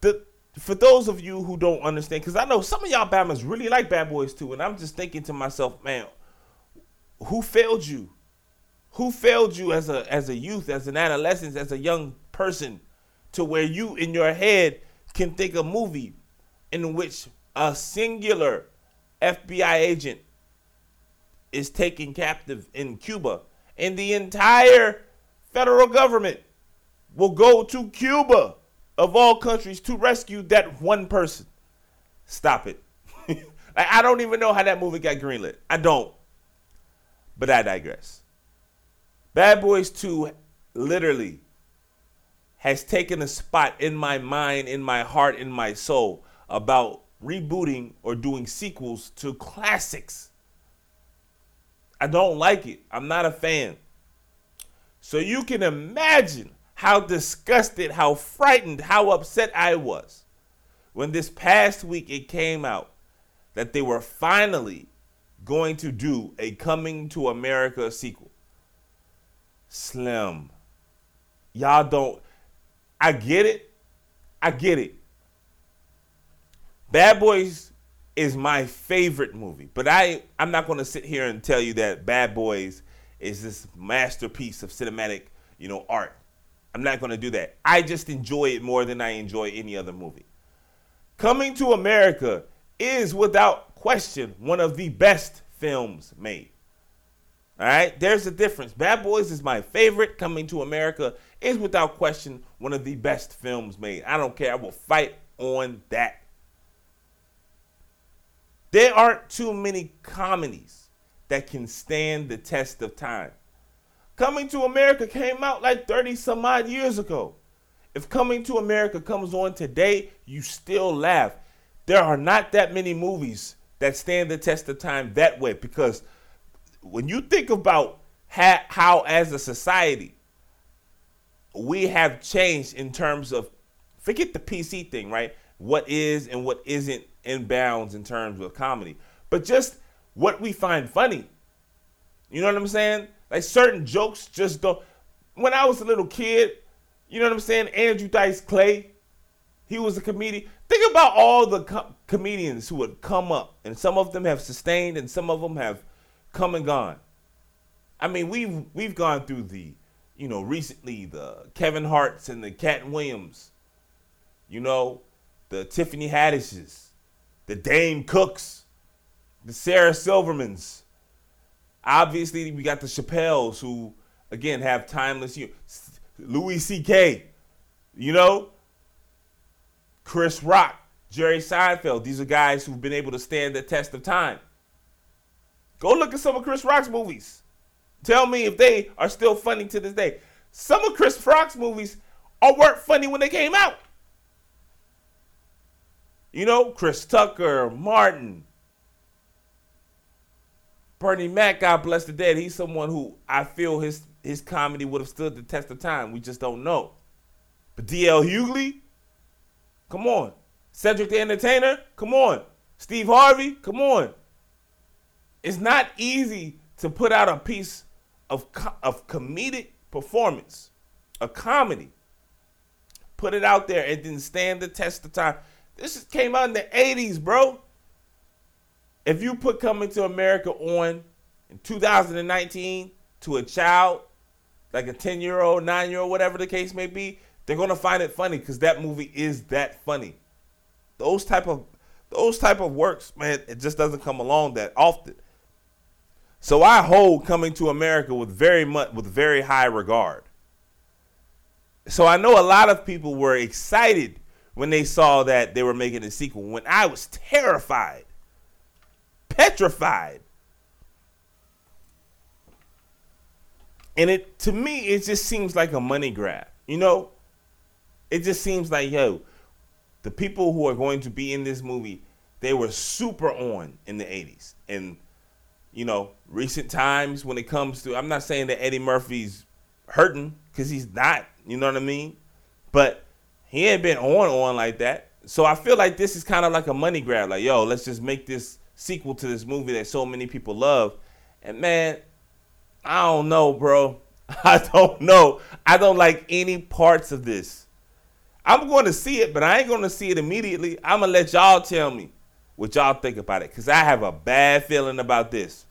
B: the for those of you who don't understand, because I know some of y'all Bammers really like Bad Boys 2, and I'm just thinking to myself, man, who failed you? Who failed you as a as a youth, as an adolescent, as a young person, to where you in your head can think a movie in which a singular FBI agent is taken captive in Cuba, and the entire federal government will go to Cuba, of all countries, to rescue that one person. Stop it. <laughs> I don't even know how that movie got greenlit. I don't. But I digress. Bad Boys 2 literally has taken a spot in my mind, in my heart, in my soul about rebooting or doing sequels to classics. I don't like it. I'm not a fan. So you can imagine how disgusted, how frightened, how upset I was when this past week it came out that they were finally going to do a Coming to America sequel. Slim. Y'all don't. I get it. I get it. Bad Boys is my favorite movie, but I I'm not going to sit here and tell you that Bad Boys is this masterpiece of cinematic, you know, art. I'm not going to do that. I just enjoy it more than I enjoy any other movie. Coming to America is without question one of the best films made. All right, there's a difference. Bad Boys is my favorite. Coming to America is without question one of the best films made. I don't care. I will fight on that. There aren't too many comedies that can stand the test of time. Coming to America came out like 30 some odd years ago. If Coming to America comes on today, you still laugh. There are not that many movies that stand the test of time that way because when you think about how, how as a society we have changed in terms of forget the PC thing, right? What is and what isn't in bounds in terms of comedy, but just what we find funny. You know what I'm saying? Like certain jokes just don't. When I was a little kid, you know what I'm saying? Andrew Dice Clay, he was a comedian. Think about all the co- comedians who would come up, and some of them have sustained, and some of them have come and gone. I mean, we've we've gone through the, you know, recently the Kevin Hart's and the Katt Williams, you know, the Tiffany Haddishes, the Dane Cooks, the Sarah Silvermans, Obviously, we got the Chappelles who, again, have timeless humor. Louis C.K., you know, Chris Rock, Jerry Seinfeld. These are guys who've been able to stand the test of time. Go look at some of Chris Rock's movies. Tell me if they are still funny to this day. Some of Chris Rock's movies are weren't funny when they came out. You know, Chris Tucker, Martin, Bernie Mac, God bless the dead, he's someone who I feel his his comedy would have stood the test of time. We just don't know. But D.L. Hughley, come on. Cedric the Entertainer, come on. Steve Harvey, come on. It's not easy to put out a piece of, of comedic performance, a comedy. Put it out there and then stand the test of time. This came out in the 80s, bro if you put Coming to America on in 2019 to a child, like a 10 year old, 9 year old, whatever the case may be, they're gonna find it funny because that movie is that funny. Those type of those type of works, man, it just doesn't come along that often. So I hold coming to America with very much with very high regard. So I know a lot of people were excited when they saw that they were making a sequel when I was terrified, petrified. And it to me it just seems like a money grab. You know, it just seems like yo, the people who are going to be in this movie, they were super on in the 80s. And you know, recent times when it comes to I'm not saying that Eddie Murphy's hurting cuz he's not, you know what I mean? But he ain't been on on like that. So I feel like this is kind of like a money grab like, yo, let's just make this sequel to this movie that so many people love. And man, I don't know, bro. <laughs> I don't know. I don't like any parts of this. I'm going to see it, but I ain't going to see it immediately. I'm going to let y'all tell me what y'all think about it because I have a bad feeling about this.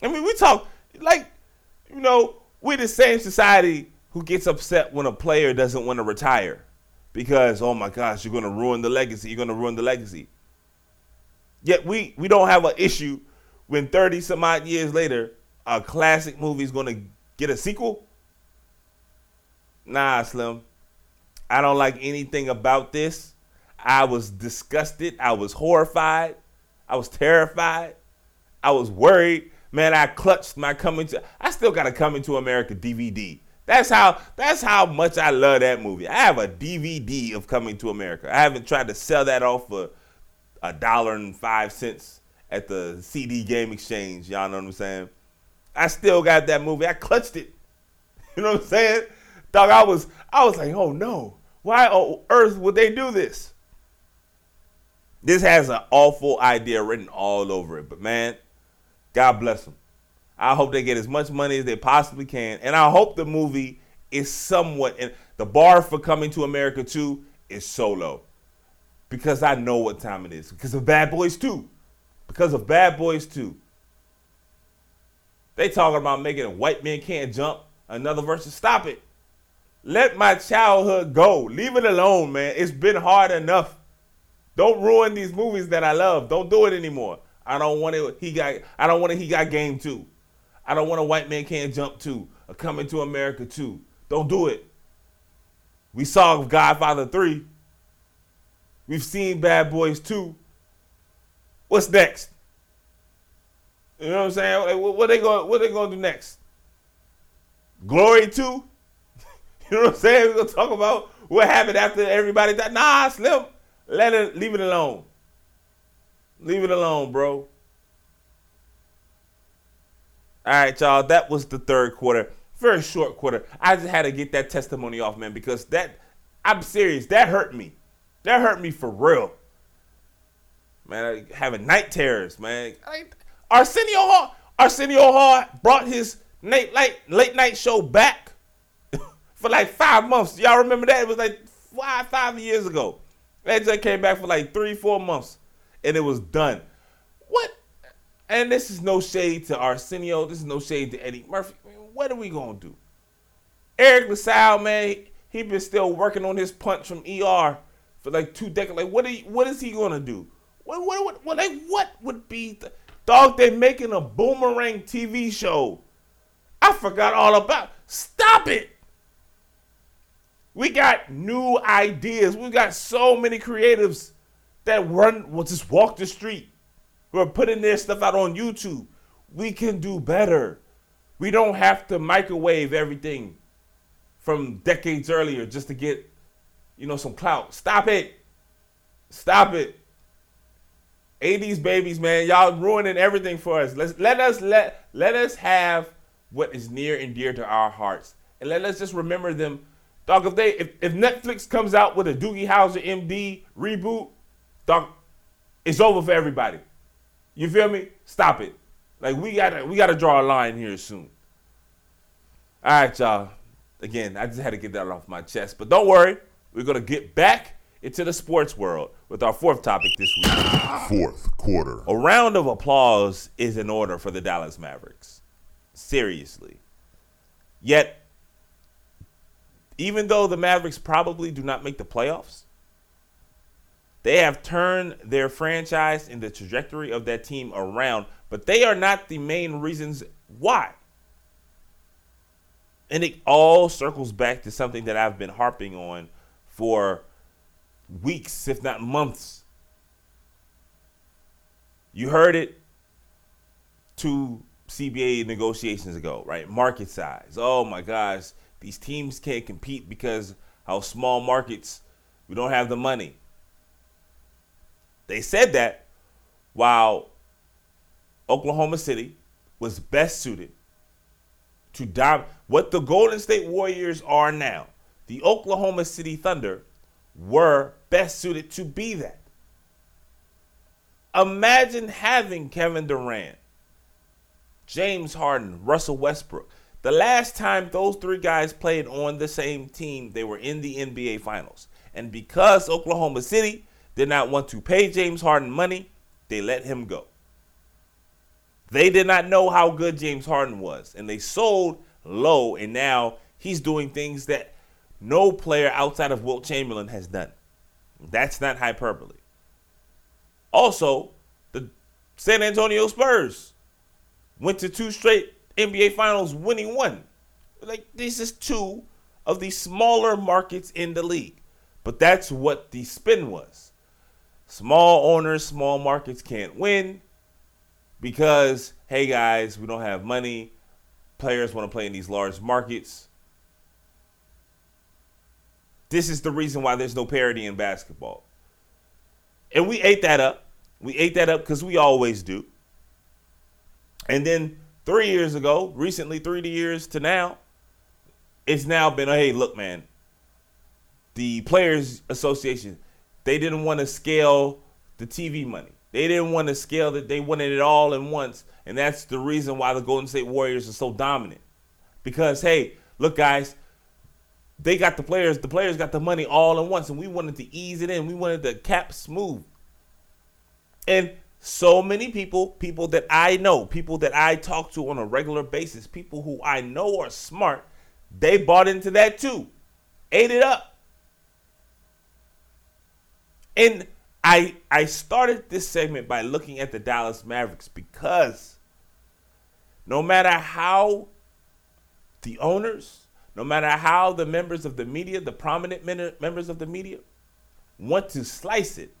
B: I mean, we talk like, you know, we're the same society who gets upset when a player doesn't want to retire because, oh my gosh, you're going to ruin the legacy. You're going to ruin the legacy. Yet we, we don't have an issue when 30 some odd years later, a classic movie is going to get a sequel. Nah, Slim. I don't like anything about this. I was disgusted. I was horrified. I was terrified. I was worried. Man, I clutched my coming to I still got a coming to America DVD. That's how that's how much I love that movie. I have a DVD of Coming to America. I haven't tried to sell that off for a dollar and five cents at the CD game exchange. Y'all know what I'm saying? I still got that movie. I clutched it. <laughs> You know what I'm saying? Dog, I was I was like, oh no. Why on earth would they do this? This has an awful idea written all over it. But man, God bless them. I hope they get as much money as they possibly can. And I hope the movie is somewhat and the bar for coming to America 2 is so low. Because I know what time it is. Because of Bad Boys 2. Because of Bad Boys 2. They talking about making a white man can't jump. Another version. Stop it. Let my childhood go. Leave it alone, man. It's been hard enough. Don't ruin these movies that I love. Don't do it anymore. I don't want it. He got. I don't want it. He got game too. I don't want a white man can't jump too. A coming to America too. Don't do it. We saw Godfather three. We've seen Bad Boys two. What's next? You know what I'm saying? Like, what, they going? What they going to do next? Glory two. <laughs> you know what I'm saying? We're gonna talk about what happened after everybody died. Nah, Slim. Let it. Leave it alone. Leave it alone, bro. All right, y'all. That was the third quarter. Very short quarter. I just had to get that testimony off, man, because that I'm serious. That hurt me. That hurt me for real. Man, I, having night terrors, man. Arsenio Hall. Arsenio Hall brought his late night late night show back <laughs> for like five months. Y'all remember that? It was like five five years ago. That just came back for like three four months, and it was done. What and this is no shade to Arsenio. This is no shade to Eddie Murphy. what are we gonna do? Eric LaSalle, man, he been still working on his punch from ER for like two decades. Like, what? You, what is he gonna do? What? What? What? what like, what would be the dog? They making a boomerang TV show. I forgot all about. Stop it. We got new ideas. We got so many creatives that run. Will just walk the street who are putting their stuff out on YouTube. We can do better. We don't have to microwave everything from decades earlier just to get, you know, some clout. Stop it. Stop it. 80s babies, man, y'all ruining everything for us. Let's let us let let us have what is near and dear to our hearts. And let us just remember them. Dog, if they if, if Netflix comes out with a Doogie Howser MD reboot, dog, it's over for everybody. You feel me? Stop it. Like we gotta we gotta draw a line here soon. All right, y'all. Again, I just had to get that off my chest. But don't worry, we're gonna get back into the sports world with our fourth topic this week.
C: Fourth quarter.
B: A round of applause is in order for the Dallas Mavericks. Seriously. Yet, even though the Mavericks probably do not make the playoffs, they have turned their franchise and the trajectory of that team around but they are not the main reasons why. And it all circles back to something that I've been harping on for weeks, if not months. You heard it two CBA negotiations ago, right? Market size. Oh my gosh, these teams can't compete because how small markets, we don't have the money. They said that while Oklahoma City was best suited to dom what the Golden State Warriors are now. The Oklahoma City Thunder were best suited to be that. Imagine having Kevin Durant, James Harden, Russell Westbrook. The last time those three guys played on the same team, they were in the NBA Finals. And because Oklahoma City did not want to pay James Harden money, they let him go. They did not know how good James Harden was, and they sold low, and now he's doing things that no player outside of Wilt Chamberlain has done. That's not hyperbole. Also, the San Antonio Spurs went to two straight NBA Finals, winning one. Like this is two of the smaller markets in the league, but that's what the spin was. Small owners, small markets can't win because hey guys, we don't have money. Players want to play in these large markets. This is the reason why there's no parity in basketball. And we ate that up. We ate that up because we always do. And then three years ago, recently, three years to now, it's now been, hey, look, man, the Players Association, they didn't want to scale the TV money. They didn't want to scale that. They wanted it all in once. And that's the reason why the Golden State Warriors are so dominant. Because, hey, look, guys, they got the players, the players got the money all at once, and we wanted to ease it in. We wanted the cap smooth. And so many people, people that I know, people that I talk to on a regular basis, people who I know are smart, they bought into that too. Ate it up. And I I started this segment by looking at the Dallas Mavericks because no matter how the owners no matter how the members of the media, the prominent members of the media, want to slice it,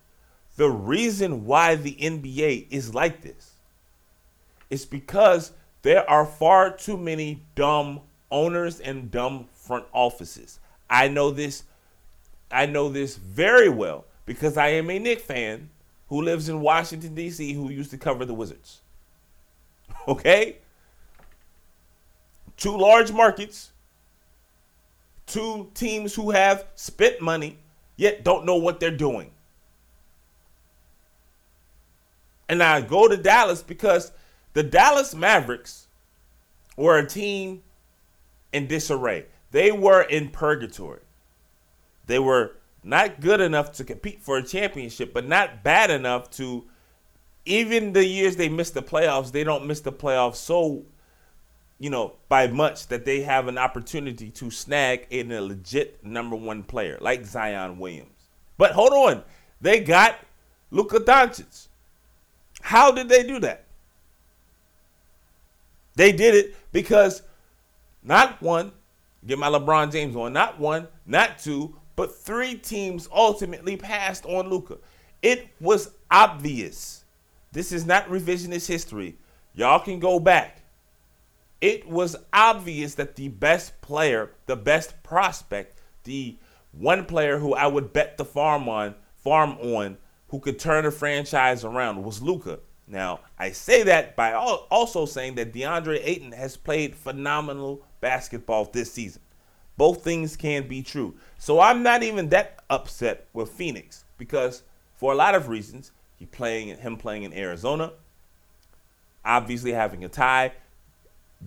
B: the reason why the NBA is like this is because there are far too many dumb owners and dumb front offices. I know this I know this very well because I am a Knick fan who lives in Washington D.C. who used to cover the Wizards. <laughs> Okay? Two large markets two teams who have spent money yet don't know what they're doing. And I go to Dallas because the Dallas Mavericks were a team in disarray. They were in purgatory. They were not good enough to compete for a championship, but not bad enough to even the years they miss the playoffs, they don't miss the playoffs so you know, by much that they have an opportunity to snag in a legit number one player like Zion Williams. But hold on, they got Luka Doncic. How did they do that? They did it because not one, get my LeBron James on, not one, not two, but three teams ultimately passed on Luka. It was obvious. This is not revisionist history. Y'all can go back it was obvious that the best player, the best prospect, the one player who I would bet the farm on, farm on, who could turn a franchise around was Luka. Now, I say that by also saying that DeAndre Ayton has played phenomenal basketball this season. Both things can be true. So I'm not even that upset with Phoenix because for a lot of reasons, he playing him playing in Arizona, obviously having a tie,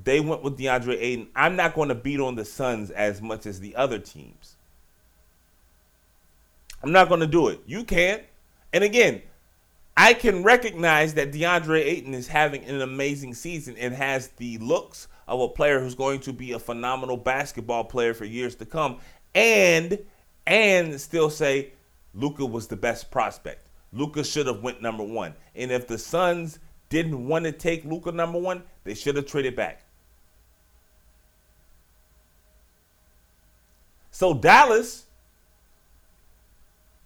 B: they went with DeAndre Ayton. I'm not going to beat on the Suns as much as the other teams. I'm not going to do it. You can't. And again, I can recognize that DeAndre Ayton is having an amazing season and has the looks of a player who's going to be a phenomenal basketball player for years to come and and still say Luka was the best prospect. Luka should have went number 1. And if the Suns didn't want to take Luka number one, they should have traded back. So Dallas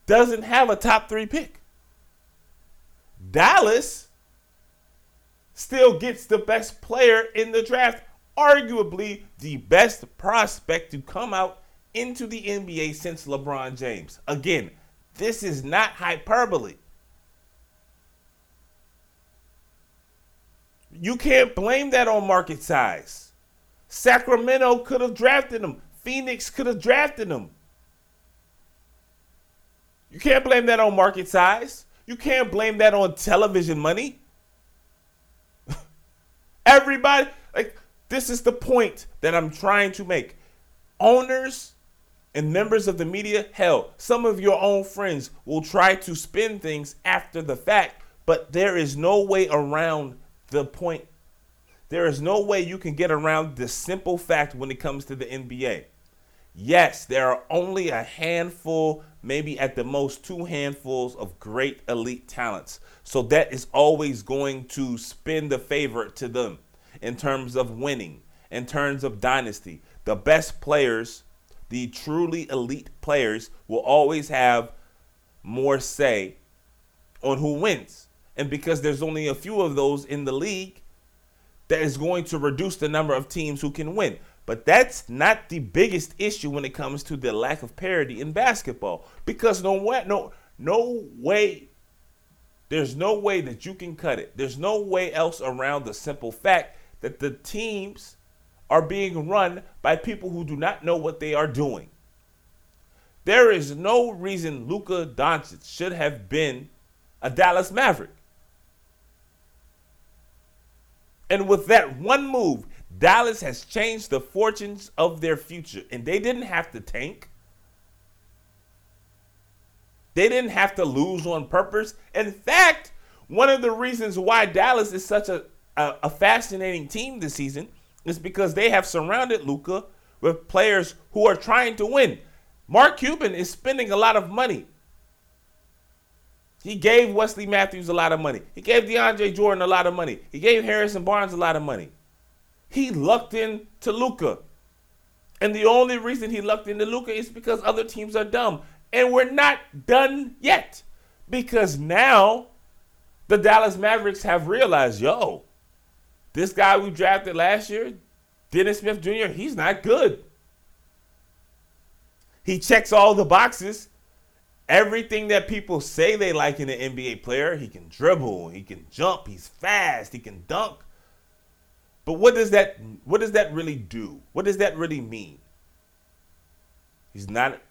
B: doesn't have a top three pick. Dallas still gets the best player in the draft, arguably the best prospect to come out into the NBA since LeBron James. Again, this is not hyperbole. You can't blame that on market size. Sacramento could have drafted him. Phoenix could have drafted him. You can't blame that on market size. You can't blame that on television money. <laughs> Everybody, like, this is the point that I'm trying to make. Owners and members of the media, hell, some of your own friends will try to spin things after the fact, but there is no way around the point. There is no way you can get around the simple fact when it comes to the NBA. Yes, there are only a handful, maybe at the most two handfuls of great elite talents. So that is always going to spin the favor to them in terms of winning, in terms of dynasty. The best players, the truly elite players, will always have more say on who wins. And because there's only a few of those in the league, that is going to reduce the number of teams who can win. But that's not the biggest issue when it comes to the lack of parity in basketball. Because no way, no, no way, there's no way that you can cut it. There's no way else around the simple fact that the teams are being run by people who do not know what they are doing. There is no reason Luka Doncic should have been a Dallas Maverick. And with that one move, Dallas has changed the fortunes of their future. And they didn't have to tank. They didn't have to lose on purpose. In fact, one of the reasons why Dallas is such a, a, a fascinating team this season is because they have surrounded Luka with players who are trying to win. Mark Cuban is spending a lot of money he gave Wesley Matthews a lot of money. He gave DeAndre Jordan a lot of money. He gave Harrison Barnes a lot of money. He lucked in to Luka. And the only reason he lucked into Luka is because other teams are dumb. And we're not done yet. Because now the Dallas Mavericks have realized, yo, this guy we drafted last year, Dennis Smith Jr., he's not good. He checks all the boxes everything that people say they like in an NBA player. He can dribble, he can jump, he's fast, he can dunk. But what does that what does that really do? What does that really mean? He's not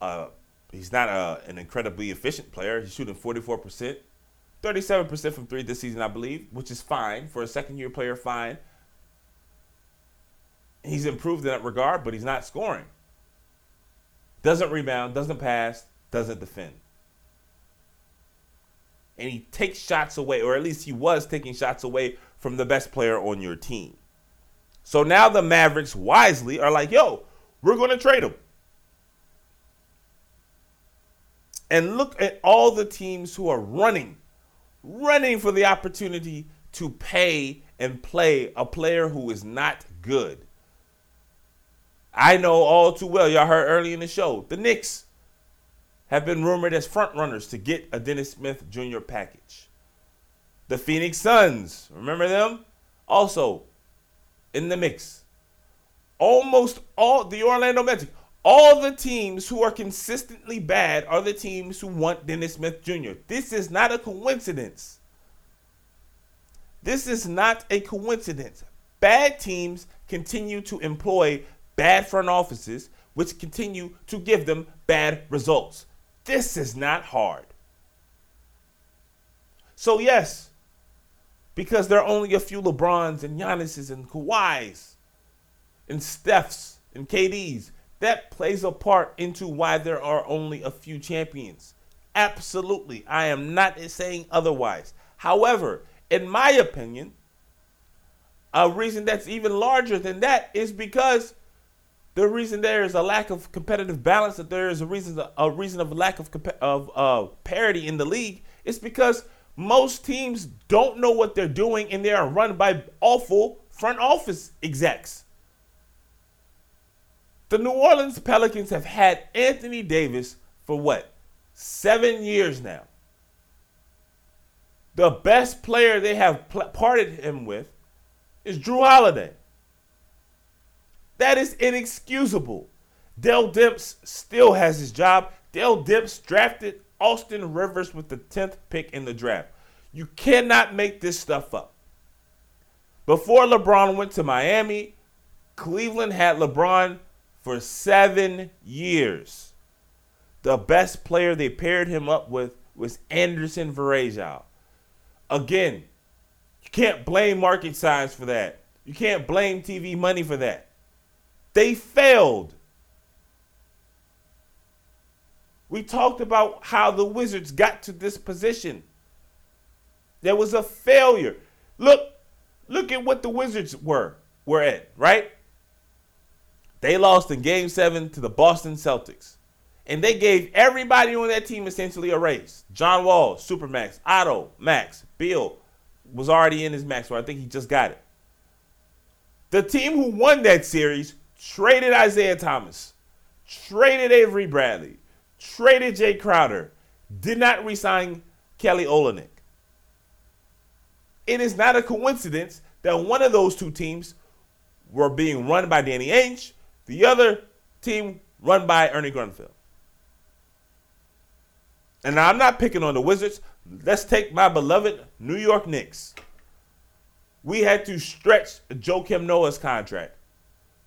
B: uh he's not uh, an incredibly efficient player. He's shooting 44%, 37% from 3 this season, I believe, which is fine for a second year player fine. He's improved in that regard, but he's not scoring. Doesn't rebound, doesn't pass, doesn't defend. And he takes shots away, or at least he was taking shots away from the best player on your team. So now the Mavericks wisely are like, yo, we're going to trade him. And look at all the teams who are running, running for the opportunity to pay and play a player who is not good. I know all too well, y'all heard early in the show, the Knicks have been rumored as frontrunners to get a Dennis Smith Jr. package. The Phoenix Suns, remember them? Also in the mix. Almost all the Orlando Magic, all the teams who are consistently bad are the teams who want Dennis Smith Jr. This is not a coincidence. This is not a coincidence. Bad teams continue to employ bad front offices, which continue to give them bad results. This is not hard. So, yes, because there are only a few LeBrons and Giannis's and Kawhis and Steph's and KD's, that plays a part into why there are only a few champions. Absolutely. I am not saying otherwise. However, in my opinion, a reason that's even larger than that is because the reason there is a lack of competitive balance, that there is a reason a reason of lack of of uh, parity in the league, is because Most teams don't know what they're doing and they are run by awful front office execs. The New Orleans Pelicans have had Anthony Davis for what? Seven years now. The best player they have pl- parted him with is Jrue Holiday. That is inexcusable. Dell Demps still has his job. Dell Demps drafted Austin Rivers with the 10th pick in the draft. You cannot make this stuff up. Before LeBron went to Miami, Cleveland had LeBron for seven years. The best player they paired him up with was Anderson Varejao. Again, you can't blame market size for that. You can't blame TV money for that. They failed. We talked about how the Wizards got to this position. There was a failure. Look, look at what the Wizards were were at, right? They lost in game 7 to the Boston Celtics. And they gave everybody on that team essentially a raise. John Wall, Supermax, Otto, Max, Beal was already in his max, so I think he just got it. The team who won that series traded Isaiah Thomas, traded Avery Bradley, traded Jae Crowder, did not resign Kelly Olynyk. It is not a coincidence that one of those two teams were being run by Danny Ainge, the other team run by Ernie Grunfeld. And now I'm not picking on the Wizards. Let's take my beloved New York Knicks. We had to stretch Joakim Noah's contract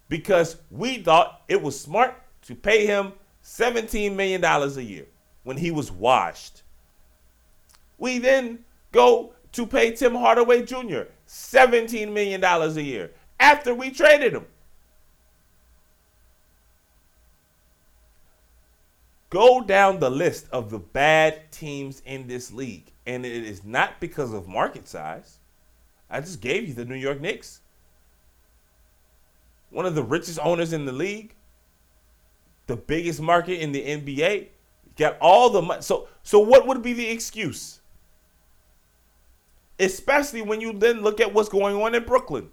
B: because we thought it was smart to pay him $17 million a year when he was washed. We then go to pay Tim Hardaway Jr. $17 million a year after we traded him. Go down the list of the bad teams in this league, and it is not because of market size. I just gave you the New York Knicks. One of the richest owners in the league, the biggest market in the NBA, got all the money. So, so what would be the excuse? Especially when you then look at what's going on in Brooklyn.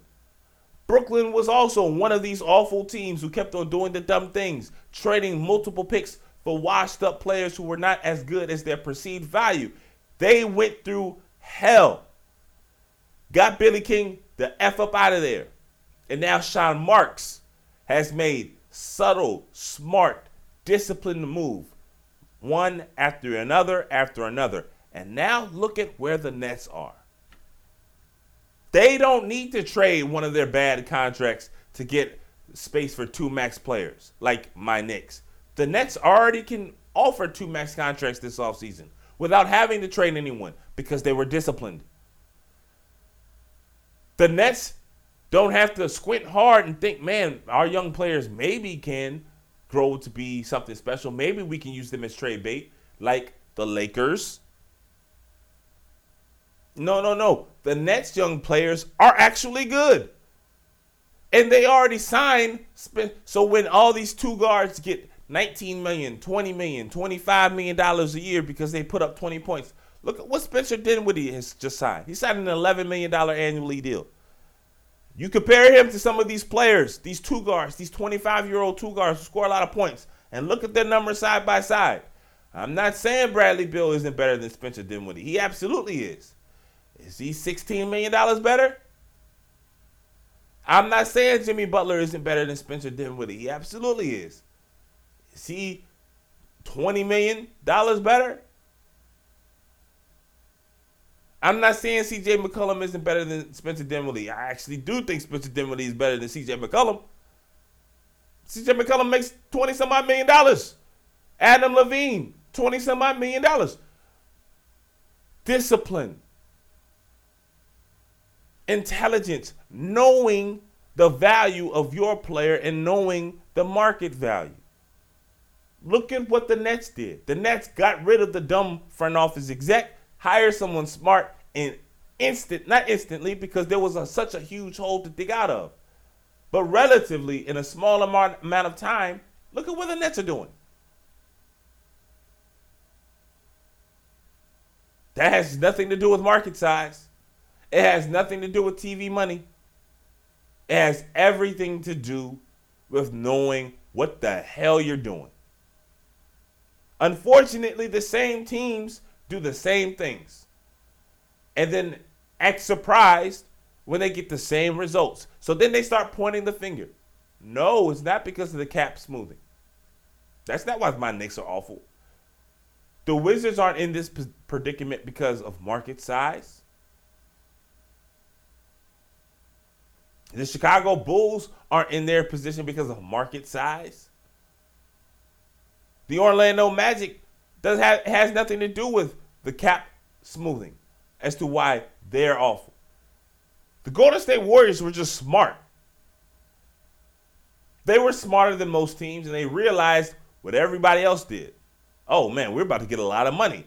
B: Brooklyn was also one of these awful teams who kept on doing the dumb things, trading multiple picks for washed up players who were not as good as their perceived value. They went through hell. Got Billy King the F up out of there. And now Sean Marks has made subtle, smart, disciplined move. One after another after another. And now look at where the Nets are. They don't need to trade one of their bad contracts to get space for two max players like my Knicks. The Nets already can offer two max contracts this offseason without having to trade anyone because they were disciplined. The Nets don't have to squint hard and think, man, our young players maybe can grow to be something special. Maybe we can use them as trade bait, like the Lakers. No, no, no. The Nets young players are actually good. And they already signed. So when all these two guards get 19 million, 20 million, 25 million dollars a year because they put up 20 points. Look at what Spencer Dinwiddie has just signed. He signed an 11 million dollar annually deal. You compare him to some of these players, these two guards, these 25 year old two guards who score a lot of points, and look at their numbers side by side. I'm not saying Bradley Beal isn't better than Spencer Dinwiddie. He absolutely is. Is he 16 million dollars better? I'm not saying Jimmy Butler isn't better than Spencer Dinwiddie. He absolutely is. Is he $20 million better? I'm not saying CJ McCollum isn't better than Spencer Dinwiddie. I actually do think Spencer Dinwiddie is better than CJ McCollum. CJ McCollum makes 20 some odd million dollars. Adam Levine, 20 some odd million dollars. Discipline, intelligence, knowing the value of your player and knowing the market value. Look at what the Nets did. The Nets got rid of the dumb front office exec, hired someone smart and instant, not instantly, because there was a, such a huge hole to dig out of. But relatively, in a small amount, amount of time, look at what the Nets are doing. That has nothing to do with market size. It has nothing to do with TV money. It has everything to do with knowing what the hell you're doing. Unfortunately, the same teams do the same things and then act surprised when they get the same results. So then they start pointing the finger. No, it's not because of the cap smoothing. That's not why my Knicks are awful. The Wizards aren't in this predicament because of market size. The Chicago Bulls aren't in their position because of market size. The Orlando Magic does have has nothing to do with the cap smoothing as to why they're awful. The Golden State Warriors were just smart. They were smarter than most teams and they realized what everybody else did. Oh man, we're about to get a lot of money.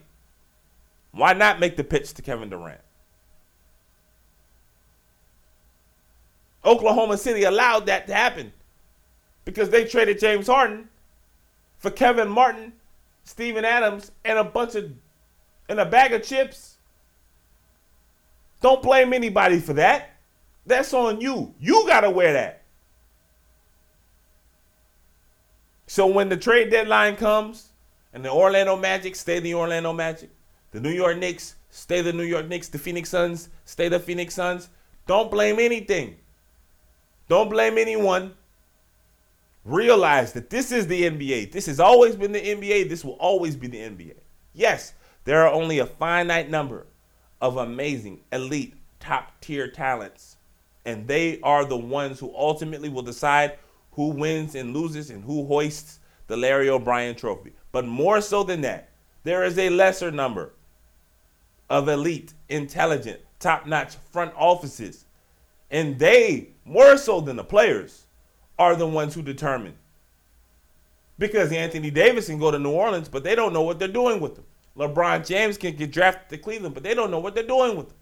B: Why not make the pitch to Kevin Durant? Oklahoma City allowed that to happen because they traded James Harden for Kevin Martin, Steven Adams, and a bunch of and a bag of chips. Don't blame anybody for that. That's on you. You gotta wear that. So when the trade deadline comes and the Orlando Magic stay the Orlando Magic, the New York Knicks stay the New York Knicks, the Phoenix Suns stay the Phoenix Suns, don't blame anything. Don't blame anyone. Realize that this is the NBA. This has always been the NBA. This will always be the NBA. Yes, there are only a finite number of amazing, elite, top tier talents. And they are the ones who ultimately will decide who wins and loses and who hoists the Larry O'Brien trophy. But more so than that, there is a lesser number of elite, intelligent, top notch front offices and they, more so than the players, are the ones who determine. Because Anthony Davis can go to New Orleans, but they don't know what they're doing with him. LeBron James can get drafted to Cleveland, but they don't know what they're doing with him.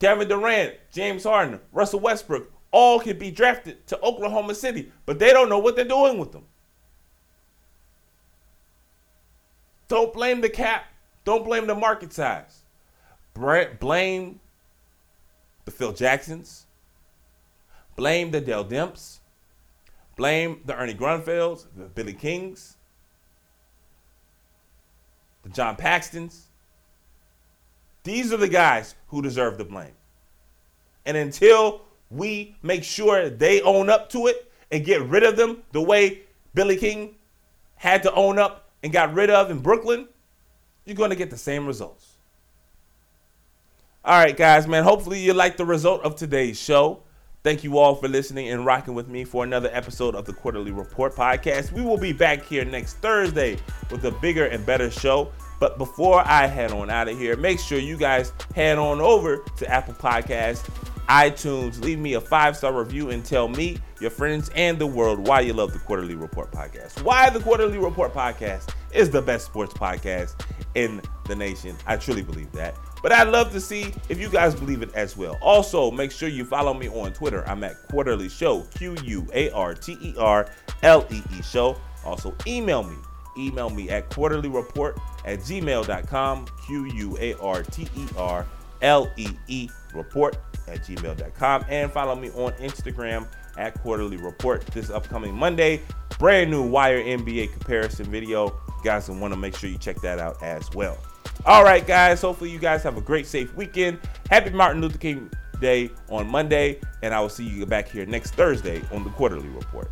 B: Kevin Durant, James Harden, Russell Westbrook, all can be drafted to Oklahoma City, but they don't know what they're doing with them. Don't blame the cap. Don't blame the market size. Blame the Phil Jacksons, blame the Dell Demps, blame the Ernie Grunfelds, the Billy Kings, the John Paxsons. These are the guys who deserve the blame. And until we make sure they own up to it and get rid of them the way Billy King had to own up and got rid of in Brooklyn, you're going to get the same results. All right, guys, man. Hopefully you like the result of today's show. Thank you all for listening and rocking with me for another episode of the Quarter-Lee Report podcast. We will be back here next Thursday with a bigger and better show. But before I head on out of here, make sure you guys head on over to Apple Podcasts, iTunes, leave me a five star review, and tell me, your friends, and the world why you love the Quarter-Lee Report podcast. Why the Quarter-Lee Report podcast is the best sports podcast in the nation. I truly believe that. But I'd love to see if you guys believe it as well. Also, make sure you follow me on Twitter. I'm at Quarterly Show, Q U A R T E R L E E Show. Also, email me. Email me at quarterleereport at gmail.com, Q U A R T E R L E E report at gmail.com. And follow me on Instagram at Quarter-Lee Report this upcoming Monday. Brand new Wire NBA comparison video. Guys want to make sure you check that out as well. All right, guys. Hopefully, you guys have a great, safe weekend. Happy Martin Luther King Day on Monday, and I will see you back here next Thursday on the Quarter-Lee Report.